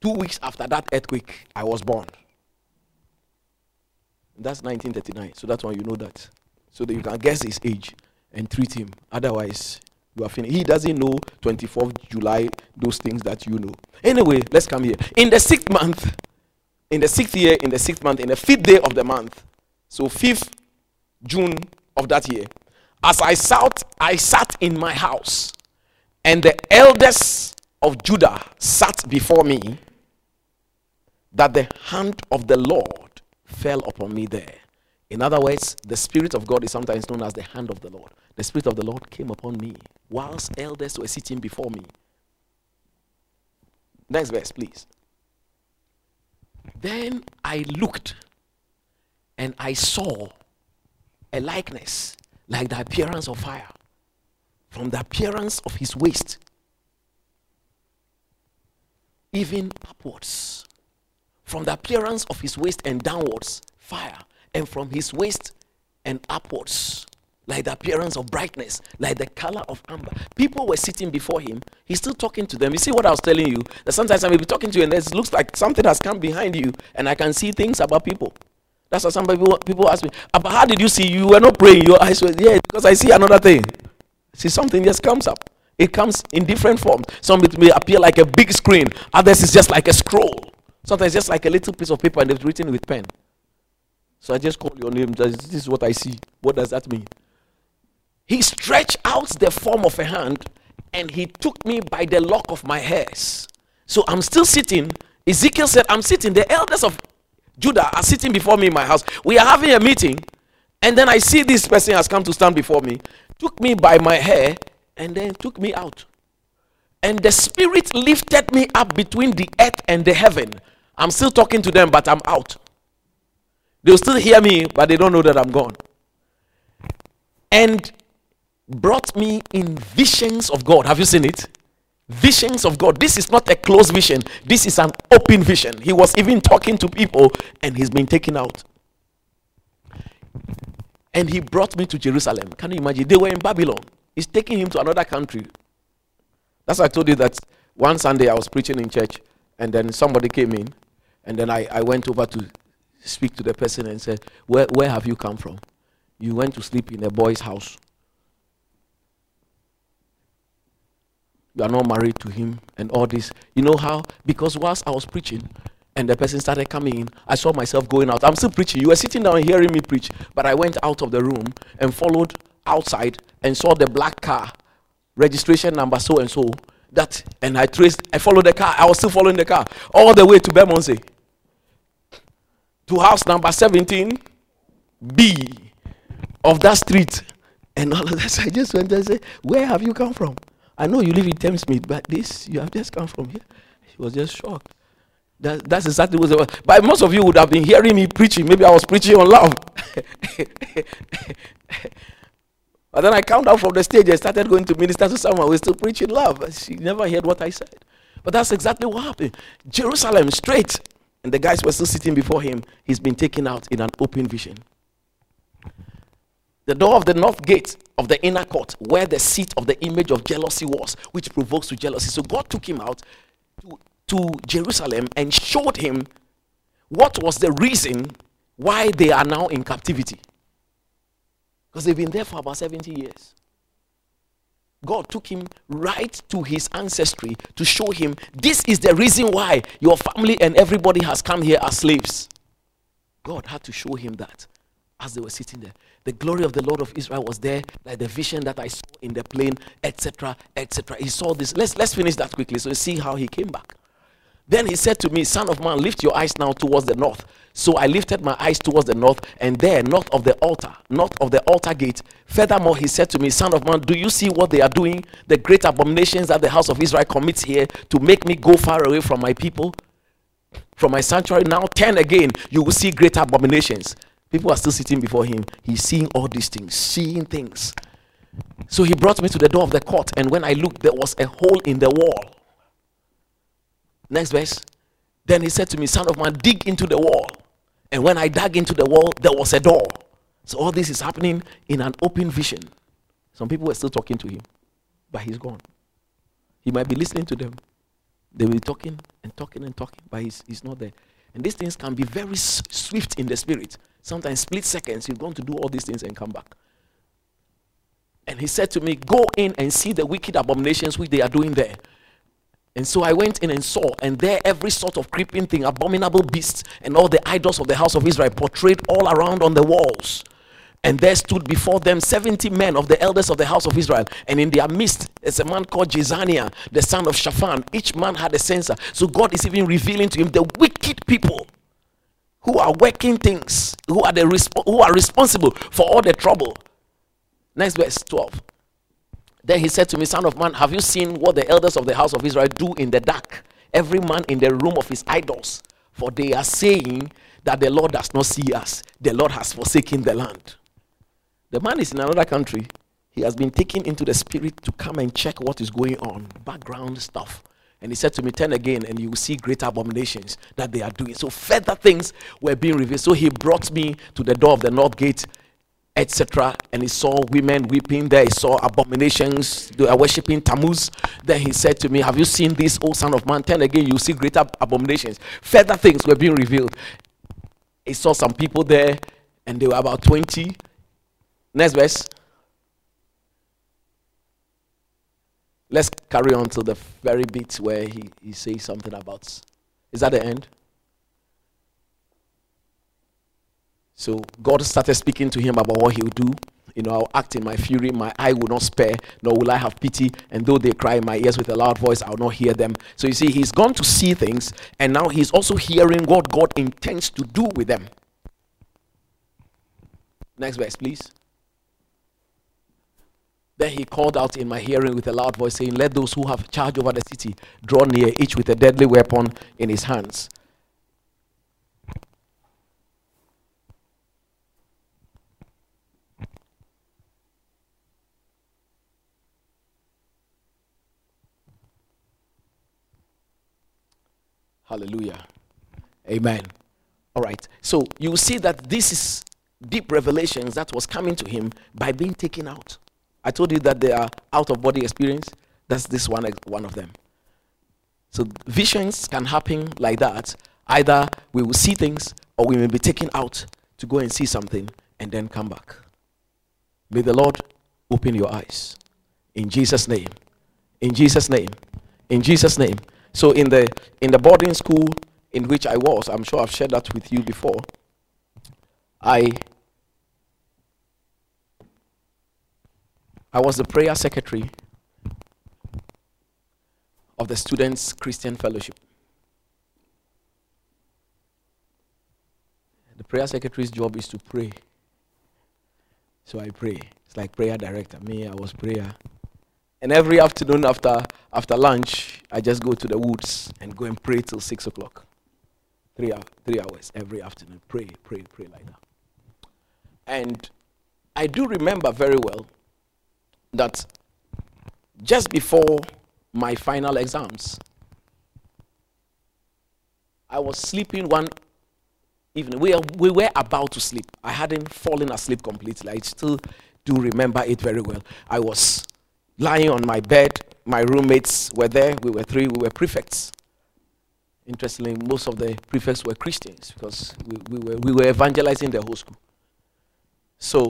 Speaker 2: Two weeks after that earthquake, I was born. That's 1939. So that's why you know that. So that you can guess his age and treat him. Otherwise, you are finished. He doesn't know 24th July, those things that you know. Anyway, let's come here. In the sixth month, in the sixth year, in the sixth month, in the fifth day of the month, so fifth June of that year, as I sat, I sat in my house, and the elders of Judah sat before me, that the hand of the Lord fell upon me there. In other words, the Spirit of God is sometimes known as the hand of the Lord. The Spirit of the Lord came upon me whilst elders were sitting before me. Next verse, please. Then I looked and I saw a likeness like the appearance of fire. From the appearance of his waist, even upwards. From the appearance of his waist and downwards, fire. And from his waist and upwards, like the appearance of brightness, like the color of amber. People were sitting before him. He's still talking to them. You see what I was telling you? That sometimes I may be talking to you and it looks like something has come behind you and I can see things about people. That's why some people, people ask me, but how did you see? You were not praying. Your eyes were, yeah, because I see another thing. See, something just comes up. It comes in different forms. Some it may appear like a big screen. Others is just like a scroll. Sometimes just like a little piece of paper and they've written with pen. So I just call your name. This is what I see. What does that mean? He stretched out the form of a hand and he took me by the lock of my hairs. So I'm still sitting. Ezekiel said, I'm sitting. The elders of Judah are sitting before me in my house. We are having a meeting. And then I see this person has come to stand before me, took me by my hair, and then took me out. And the Spirit lifted me up between the earth and the heaven. I'm still talking to them, but I'm out. They'll still hear me, but they don't know that I'm gone. And brought me in visions of God. Have you seen it? Visions of God. This is not a closed vision, this is an open vision. He was even talking to people and he's been taken out. And he brought me to Jerusalem. Can you imagine? They were in Babylon. He's taking him to another country. That's why I told you that one Sunday I was preaching in church and then somebody came in and then I, I went over to speak to the person and said, where, where have you come from? You went to sleep in a boy's house. You are not married to him and all this. You know how? Because whilst I was preaching and the person started coming in, I saw myself going out. I'm still preaching. You were sitting down hearing me preach, but I went out of the room and followed outside and saw the black car, registration number so and so. That and I traced, I followed the car. I was still following the car all the way to Bermondsey to house number 17 B of that street. And all of this, I just went and said, Where have you come from? I know you live in Thamesmead, but this, you have just come from here. He was just shocked. That, that's exactly what it was. But most of you would have been hearing me preaching. Maybe I was preaching on love. but then I came down from the stage and started going to minister to someone who was still preaching love. She never heard what I said. But that's exactly what happened. Jerusalem, straight. And the guys were still sitting before him. He's been taken out in an open vision the door of the north gate of the inner court, where the seat of the image of jealousy was, which provokes to jealousy. So God took him out to, to Jerusalem and showed him what was the reason why they are now in captivity. Because they've been there for about 70 years. God took him right to his ancestry to show him this is the reason why your family and everybody has come here as slaves. God had to show him that as they were sitting there. The glory of the Lord of Israel was there, like the vision that I saw in the plain, etc., etc. He saw this. Let's let's finish that quickly so you see how he came back. Then he said to me, Son of man, lift your eyes now towards the north. So I lifted my eyes towards the north, and there, north of the altar, north of the altar gate. Furthermore, he said to me, Son of man, do you see what they are doing? The great abominations that the house of Israel commits here to make me go far away from my people, from my sanctuary. Now turn again, you will see great abominations. People are still sitting before him. He's seeing all these things, seeing things. So he brought me to the door of the court, and when I looked, there was a hole in the wall. Next verse. Then he said to me, Son of man, dig into the wall. And when I dug into the wall, there was a door. So all this is happening in an open vision. Some people were still talking to him, but he's gone. He might be listening to them. They will be talking and talking and talking, but he's, he's not there. And these things can be very swift in the spirit. Sometimes split seconds, you're going to do all these things and come back. And he said to me, Go in and see the wicked abominations which they are doing there. And so I went in and saw, and there every sort of creeping thing, abominable beasts, and all the idols of the house of Israel portrayed all around on the walls. And there stood before them 70 men of the elders of the house of Israel. And in their midst is a man called Jezaniah, the son of Shaphan. Each man had a censer. So God is even revealing to him the wicked people who are working things, who are, the resp- who are responsible for all the trouble. Next verse 12. Then he said to me, Son of man, have you seen what the elders of the house of Israel do in the dark? Every man in the room of his idols. For they are saying that the Lord does not see us, the Lord has forsaken the land. The man is in another country. He has been taken into the spirit to come and check what is going on, background stuff. And he said to me, Turn again, and you will see greater abominations that they are doing. So further things were being revealed. So he brought me to the door of the north gate, etc. And he saw women weeping there. He saw abominations. They were worshipping Tammuz. Then he said to me, Have you seen this, old son of man? Turn again, you see greater abominations. Further things were being revealed. He saw some people there, and they were about 20. Next verse. Let's carry on to the very bit where he, he says something about. Is that the end? So God started speaking to him about what he'll do. You know, I'll act in my fury, my eye will not spare, nor will I have pity. And though they cry in my ears with a loud voice, I'll not hear them. So you see, he's gone to see things, and now he's also hearing what God intends to do with them. Next verse, please. Then he called out in my hearing with a loud voice, saying, Let those who have charge over the city draw near, each with a deadly weapon in his hands. Hallelujah. Amen. All right. So you see that this is deep revelations that was coming to him by being taken out. I told you that they are out of body experience. That's this one, one of them. So visions can happen like that. Either we will see things or we may be taken out to go and see something and then come back. May the Lord open your eyes. In Jesus' name. In Jesus' name. In Jesus' name. So in the in the boarding school in which I was, I'm sure I've shared that with you before. I I was the prayer secretary of the Students Christian Fellowship. The prayer secretary's job is to pray. So I pray. It's like prayer director. Me, I was prayer. And every afternoon after, after lunch, I just go to the woods and go and pray till 6 o'clock. Three, three hours every afternoon. Pray, pray, pray like that. And I do remember very well that just before my final exams, I was sleeping one evening. We, we were about to sleep. I hadn't fallen asleep completely. I still do remember it very well. I was lying on my bed. My roommates were there. We were three. We were prefects. Interestingly, most of the prefects were Christians because we, we, were, we were evangelizing the whole school. So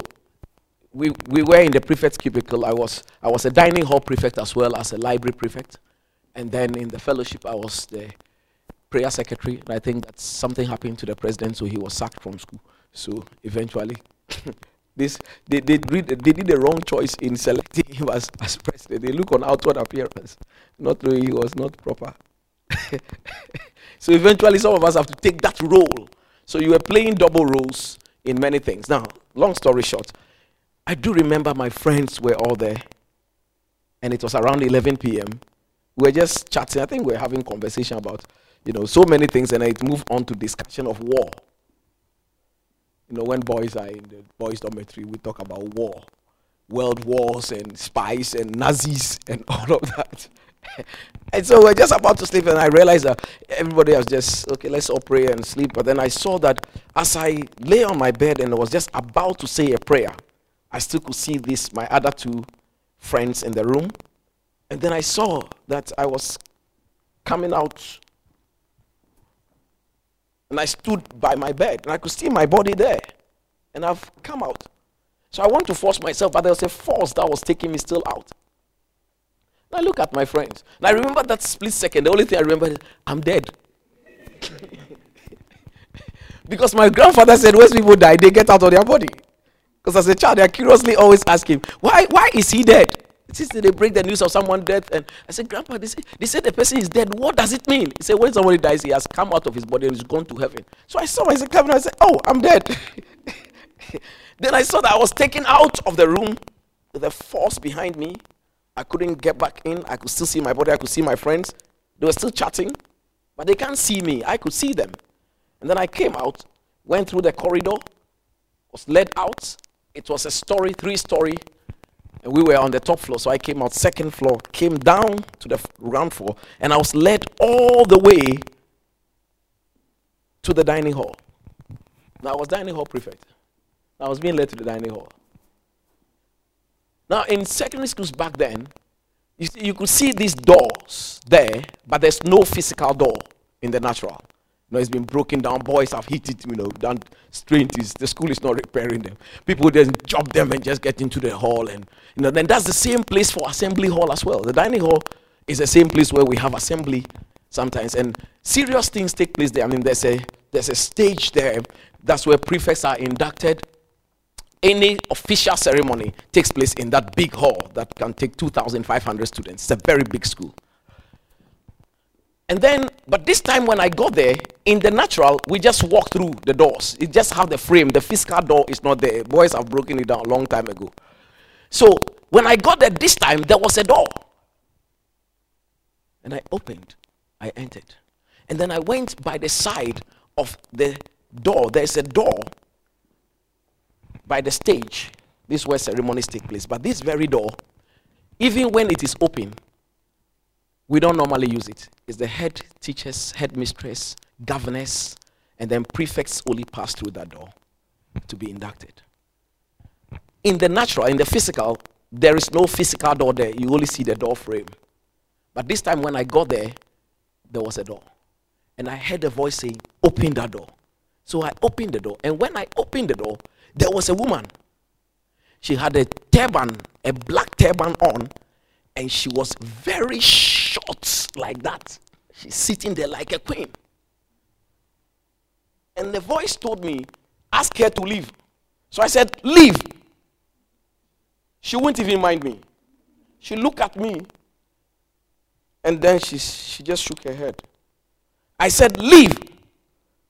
Speaker 2: we, we were in the prefect's cubicle. I was, I was a dining hall prefect as well as a library prefect. And then in the fellowship, I was the prayer secretary. And I think that something happened to the president, so he was sacked from school. So eventually, this, they, they, did, they did the wrong choice in selecting him as, as president. They look on outward appearance, not knowing he was not proper. so eventually, some of us have to take that role. So you were playing double roles in many things. Now, long story short, I do remember my friends were all there, and it was around 11 p.m. We were just chatting. I think we were having conversation about, you know, so many things, and it moved on to discussion of war. You know, when boys are in the boys' dormitory, we talk about war, world wars, and spies, and Nazis, and all of that. and so we're just about to sleep, and I realized that everybody was just okay. Let's all pray and sleep. But then I saw that as I lay on my bed and was just about to say a prayer, I still could see this, my other two friends in the room. And then I saw that I was coming out. And I stood by my bed and I could see my body there. And I've come out. So I want to force myself, but there was a force that was taking me still out. And I look at my friends. And I remember that split second. The only thing I remember is I'm dead. because my grandfather said, when people die, they get out of their body. Because as a child, I curiously always ask him, why, why is he dead? Since they break the news of someone death, and I said, Grandpa, they say, they say the person is dead. What does it mean? He said, when somebody dies, he has come out of his body and he's gone to heaven. So I saw myself coming, I said, Oh, I'm dead. then I saw that I was taken out of the room with a force behind me. I couldn't get back in. I could still see my body. I could see my friends. They were still chatting, but they can't see me. I could see them. And then I came out, went through the corridor, was led out, It was a story, three story, and we were on the top floor. So I came out second floor, came down to the ground floor, and I was led all the way to the dining hall. Now I was dining hall prefect. I was being led to the dining hall. Now in secondary schools back then, you, see, you could see these doors there, but there's no physical door in the natural. Know, it's been broken down. Boys have hit it, you know, done strained it. The school is not repairing them. People just jump them and just get into the hall. And, you know, then that's the same place for assembly hall as well. The dining hall is the same place where we have assembly sometimes. And serious things take place there. I mean, there's a, there's a stage there. That's where prefects are inducted any official ceremony takes place in that big hall that can take 2,500 students. It's a very big school. And then, but this time when I got there, in the natural, we just walk through the doors. It just have the frame. The physical door is not there. Boys have broken it down a long time ago. So when I got there this time, there was a door. And I opened. I entered. And then I went by the side of the door. There's a door by the stage. This is where ceremonies take place. But this very door, even when it is open, we don't normally use it. It's the head teachers, headmistress, governess, and then prefects only pass through that door to be inducted. In the natural, in the physical, there is no physical door there. You only see the door frame. But this time when I got there, there was a door. And I heard a voice saying, Open that door. So I opened the door. And when I opened the door, there was a woman. She had a turban, a black turban on, and she was very short like that. She's sitting there like a queen. And the voice told me, ask her to leave. So I said, leave. She wouldn't even mind me. She looked at me and then she, she just shook her head. I said, leave.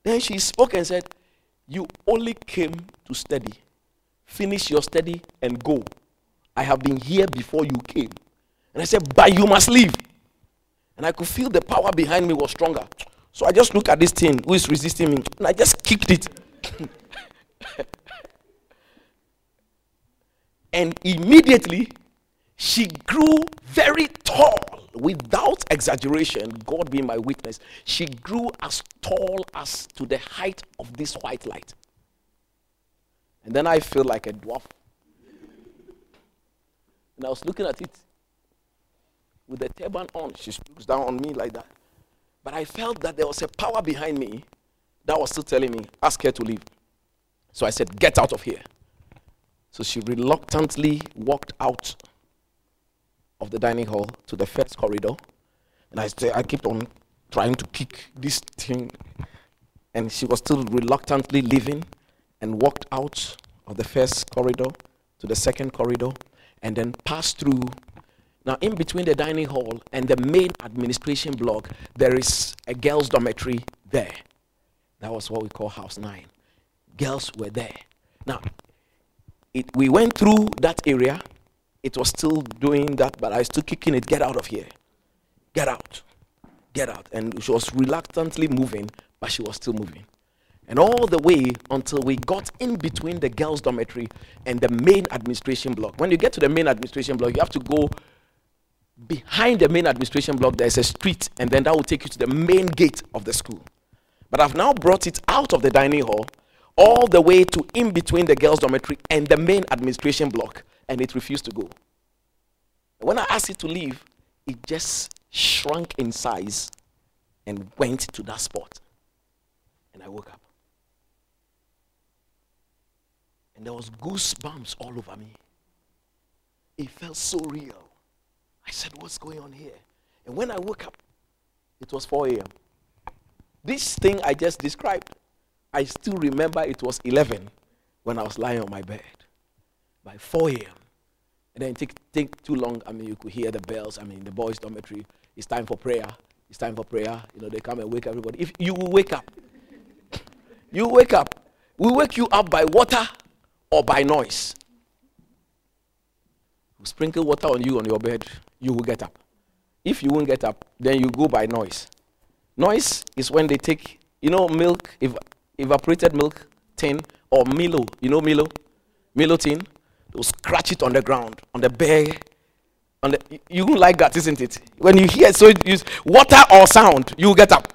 Speaker 2: Then she spoke and said, you only came to study. Finish your study and go. I have been here before you came. And I said, But you must leave. And I could feel the power behind me was stronger. So I just looked at this thing who is resisting me, and I just kicked it. and immediately, she grew very tall without exaggeration, God being my witness, she grew as tall as to the height of this white light. And then I feel like a dwarf. And I was looking at it with the turban on. She looks down on me like that. But I felt that there was a power behind me that was still telling me, ask her to leave. So I said, get out of here. So she reluctantly walked out of the dining hall to the first corridor. And I, I kept on trying to kick this thing. And she was still reluctantly leaving and walked out of the first corridor to the second corridor and then passed through. Now, in between the dining hall and the main administration block, there is a girls' dormitory there. That was what we call House 9. Girls were there. Now, it, we went through that area it was still doing that, but I was still kicking it, get out of here. Get out. Get out. And she was reluctantly moving, but she was still moving. And all the way until we got in between the girls' dormitory and the main administration block. When you get to the main administration block, you have to go behind the main administration block. There's a street, and then that will take you to the main gate of the school. But I've now brought it out of the dining hall all the way to in between the girls' dormitory and the main administration block and it refused to go. When I asked it to leave, it just shrunk in size and went to that spot. And I woke up. And there was goosebumps all over me. It felt so real. I said, What's going on here? And when I woke up, it was 4 a.m. This thing I just described, I still remember it was 11 when I was lying on my bed by 4 a.m. And then take, take too long. I mean, you could hear the bells. I mean, the boys' dormitory. It's time for prayer. It's time for prayer. You know, they come and wake everybody. If you will wake up, you wake up. We wake you up by water or by noise. We sprinkle water on you on your bed, you will get up. If you won't get up, then you go by noise. Noise is when they take, you know, milk, ev- evaporated milk tin or Milo. You know Milo? Milo tin, they'll scratch it on the ground, on the bare. On the, you you like that, isn't it? When you hear so you, water or sound, you get up.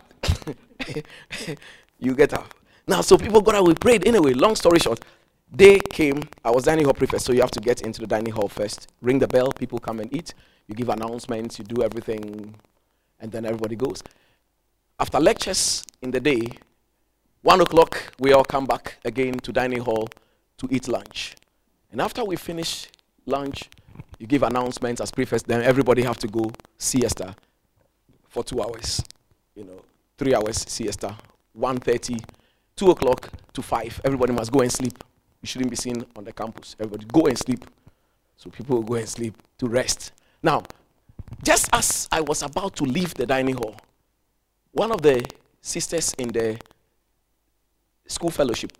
Speaker 2: you get up. Now, so people got out, we prayed. Anyway, long story short, they came. I was dining hall prefect, so you have to get into the dining hall first. Ring the bell, people come and eat. You give announcements, you do everything, and then everybody goes. After lectures in the day, one o'clock, we all come back again to dining hall to eat lunch. And after we finish lunch, you give announcements as prefects, then everybody have to go siesta for two hours. You know, three hours siesta, 1.30, 2 o'clock to 5. Everybody must go and sleep. You shouldn't be seen on the campus. Everybody go and sleep. So people will go and sleep to rest. Now, just as I was about to leave the dining hall, one of the sisters in the school fellowship,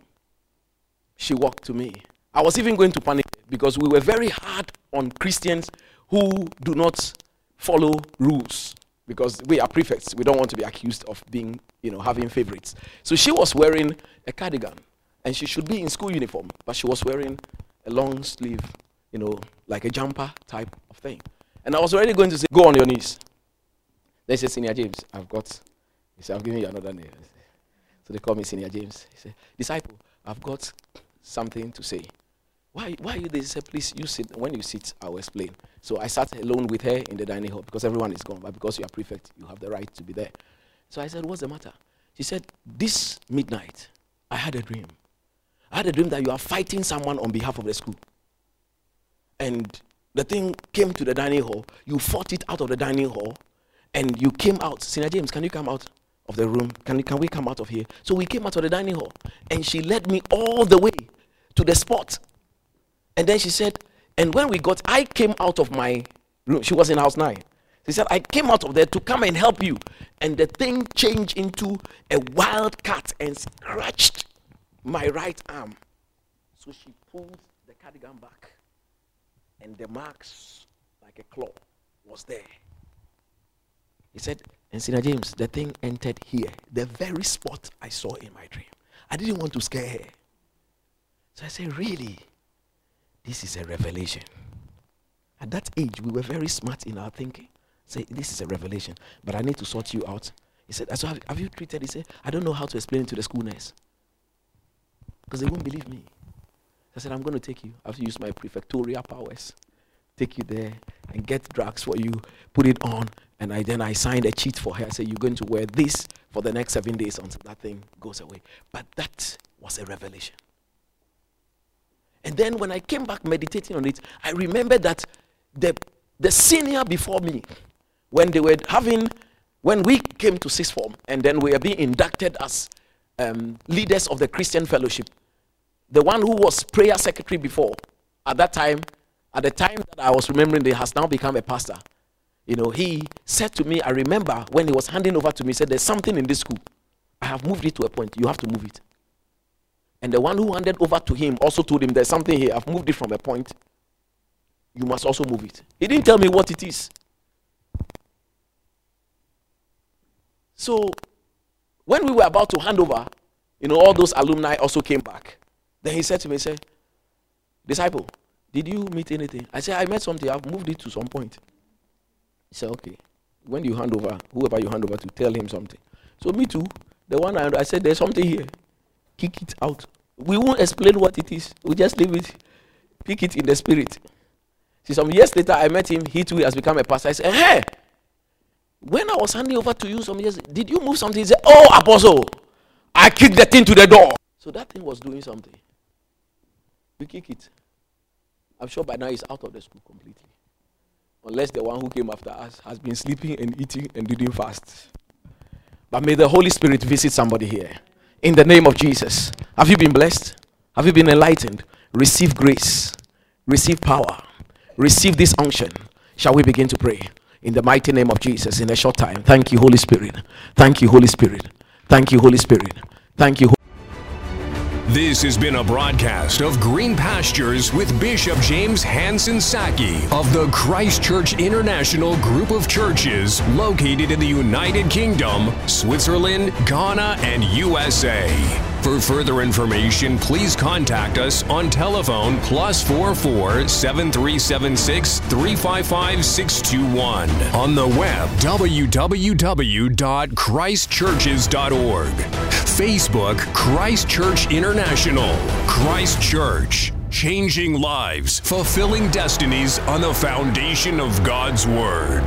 Speaker 2: she walked to me. I was even going to panic because we were very hard on Christians who do not follow rules because we are prefects. We don't want to be accused of being, you know, having favorites. So she was wearing a cardigan and she should be in school uniform, but she was wearing a long sleeve, you know, like a jumper type of thing. And I was already going to say, Go on your knees. They said, Senior James, I've got, he said, I'm giving you another name. So they call me Senior James. He said, Disciple, I've got something to say. Why, why are you there? He said, Please, you sit. When you sit, I'll explain. So I sat alone with her in the dining hall because everyone is gone. But because you are prefect, you have the right to be there. So I said, What's the matter? She said, This midnight, I had a dream. I had a dream that you are fighting someone on behalf of the school. And the thing came to the dining hall. You fought it out of the dining hall. And you came out. Senior James, can you come out of the room? Can, can we come out of here? So we came out of the dining hall. And she led me all the way to the spot. And then she said, and when we got, I came out of my room. She was in house nine. She said, I came out of there to come and help you. And the thing changed into a wild cat and scratched my right arm. So she pulled the cardigan back, and the marks, like a claw, was there. He said, and Senior James, the thing entered here, the very spot I saw in my dream. I didn't want to scare her. So I said, Really? This is a revelation. At that age, we were very smart in our thinking. Say, This is a revelation, but I need to sort you out. He said, So have, have you treated? He said, I don't know how to explain it to the school nurse because they won't believe me. I said, I'm going to take you. I have to use my prefectorial powers. Take you there and get drugs for you, put it on, and I then I signed a cheat for her. I said, You're going to wear this for the next seven days until that thing goes away. But that was a revelation. And then when I came back meditating on it, I remembered that the, the senior before me, when they were having, when we came to sixth form, and then we were being inducted as um, leaders of the Christian fellowship, the one who was prayer secretary before, at that time, at the time that I was remembering, they has now become a pastor. You know, he said to me, I remember when he was handing over to me, he said, There's something in this school. I have moved it to a point. You have to move it. And the one who handed over to him also told him, There's something here. I've moved it from a point. You must also move it. He didn't tell me what it is. So, when we were about to hand over, you know, all those alumni also came back. Then he said to me, he said, Disciple, did you meet anything? I said, I met something. I've moved it to some point. He said, Okay. When you hand over, whoever you hand over to, tell him something. So me too. The one I, I said, There's something here. Kick it out. We won't explain what it is. We just leave it. Pick it in the spirit. See, some years later, I met him. He too has become a pastor. I said, Hey, when I was handing over to you some years, did you move something? He said, Oh, apostle, I kicked the thing to the door. So that thing was doing something. We kick it. I'm sure by now he's out of the school completely. Unless the one who came after us has been sleeping and eating and didn't fast. But may the Holy Spirit visit somebody here. In the name of Jesus. Have you been blessed? Have you been enlightened? Receive grace. Receive power. Receive this unction. Shall we begin to pray? In the mighty name of Jesus, in a short time. Thank you, Holy Spirit. Thank you, Holy Spirit. Thank you, Holy Spirit. Thank you.
Speaker 1: This has been a broadcast of Green Pastures with Bishop James Hanson Saki of the Christ Church International Group of Churches located in the United Kingdom, Switzerland, Ghana, and USA. For further information, please contact us on telephone plus 44 7376 355 621. On the web, www.christchurches.org. Facebook, Christ Church International. Christ Church. Changing lives, fulfilling destinies on the foundation of God's Word.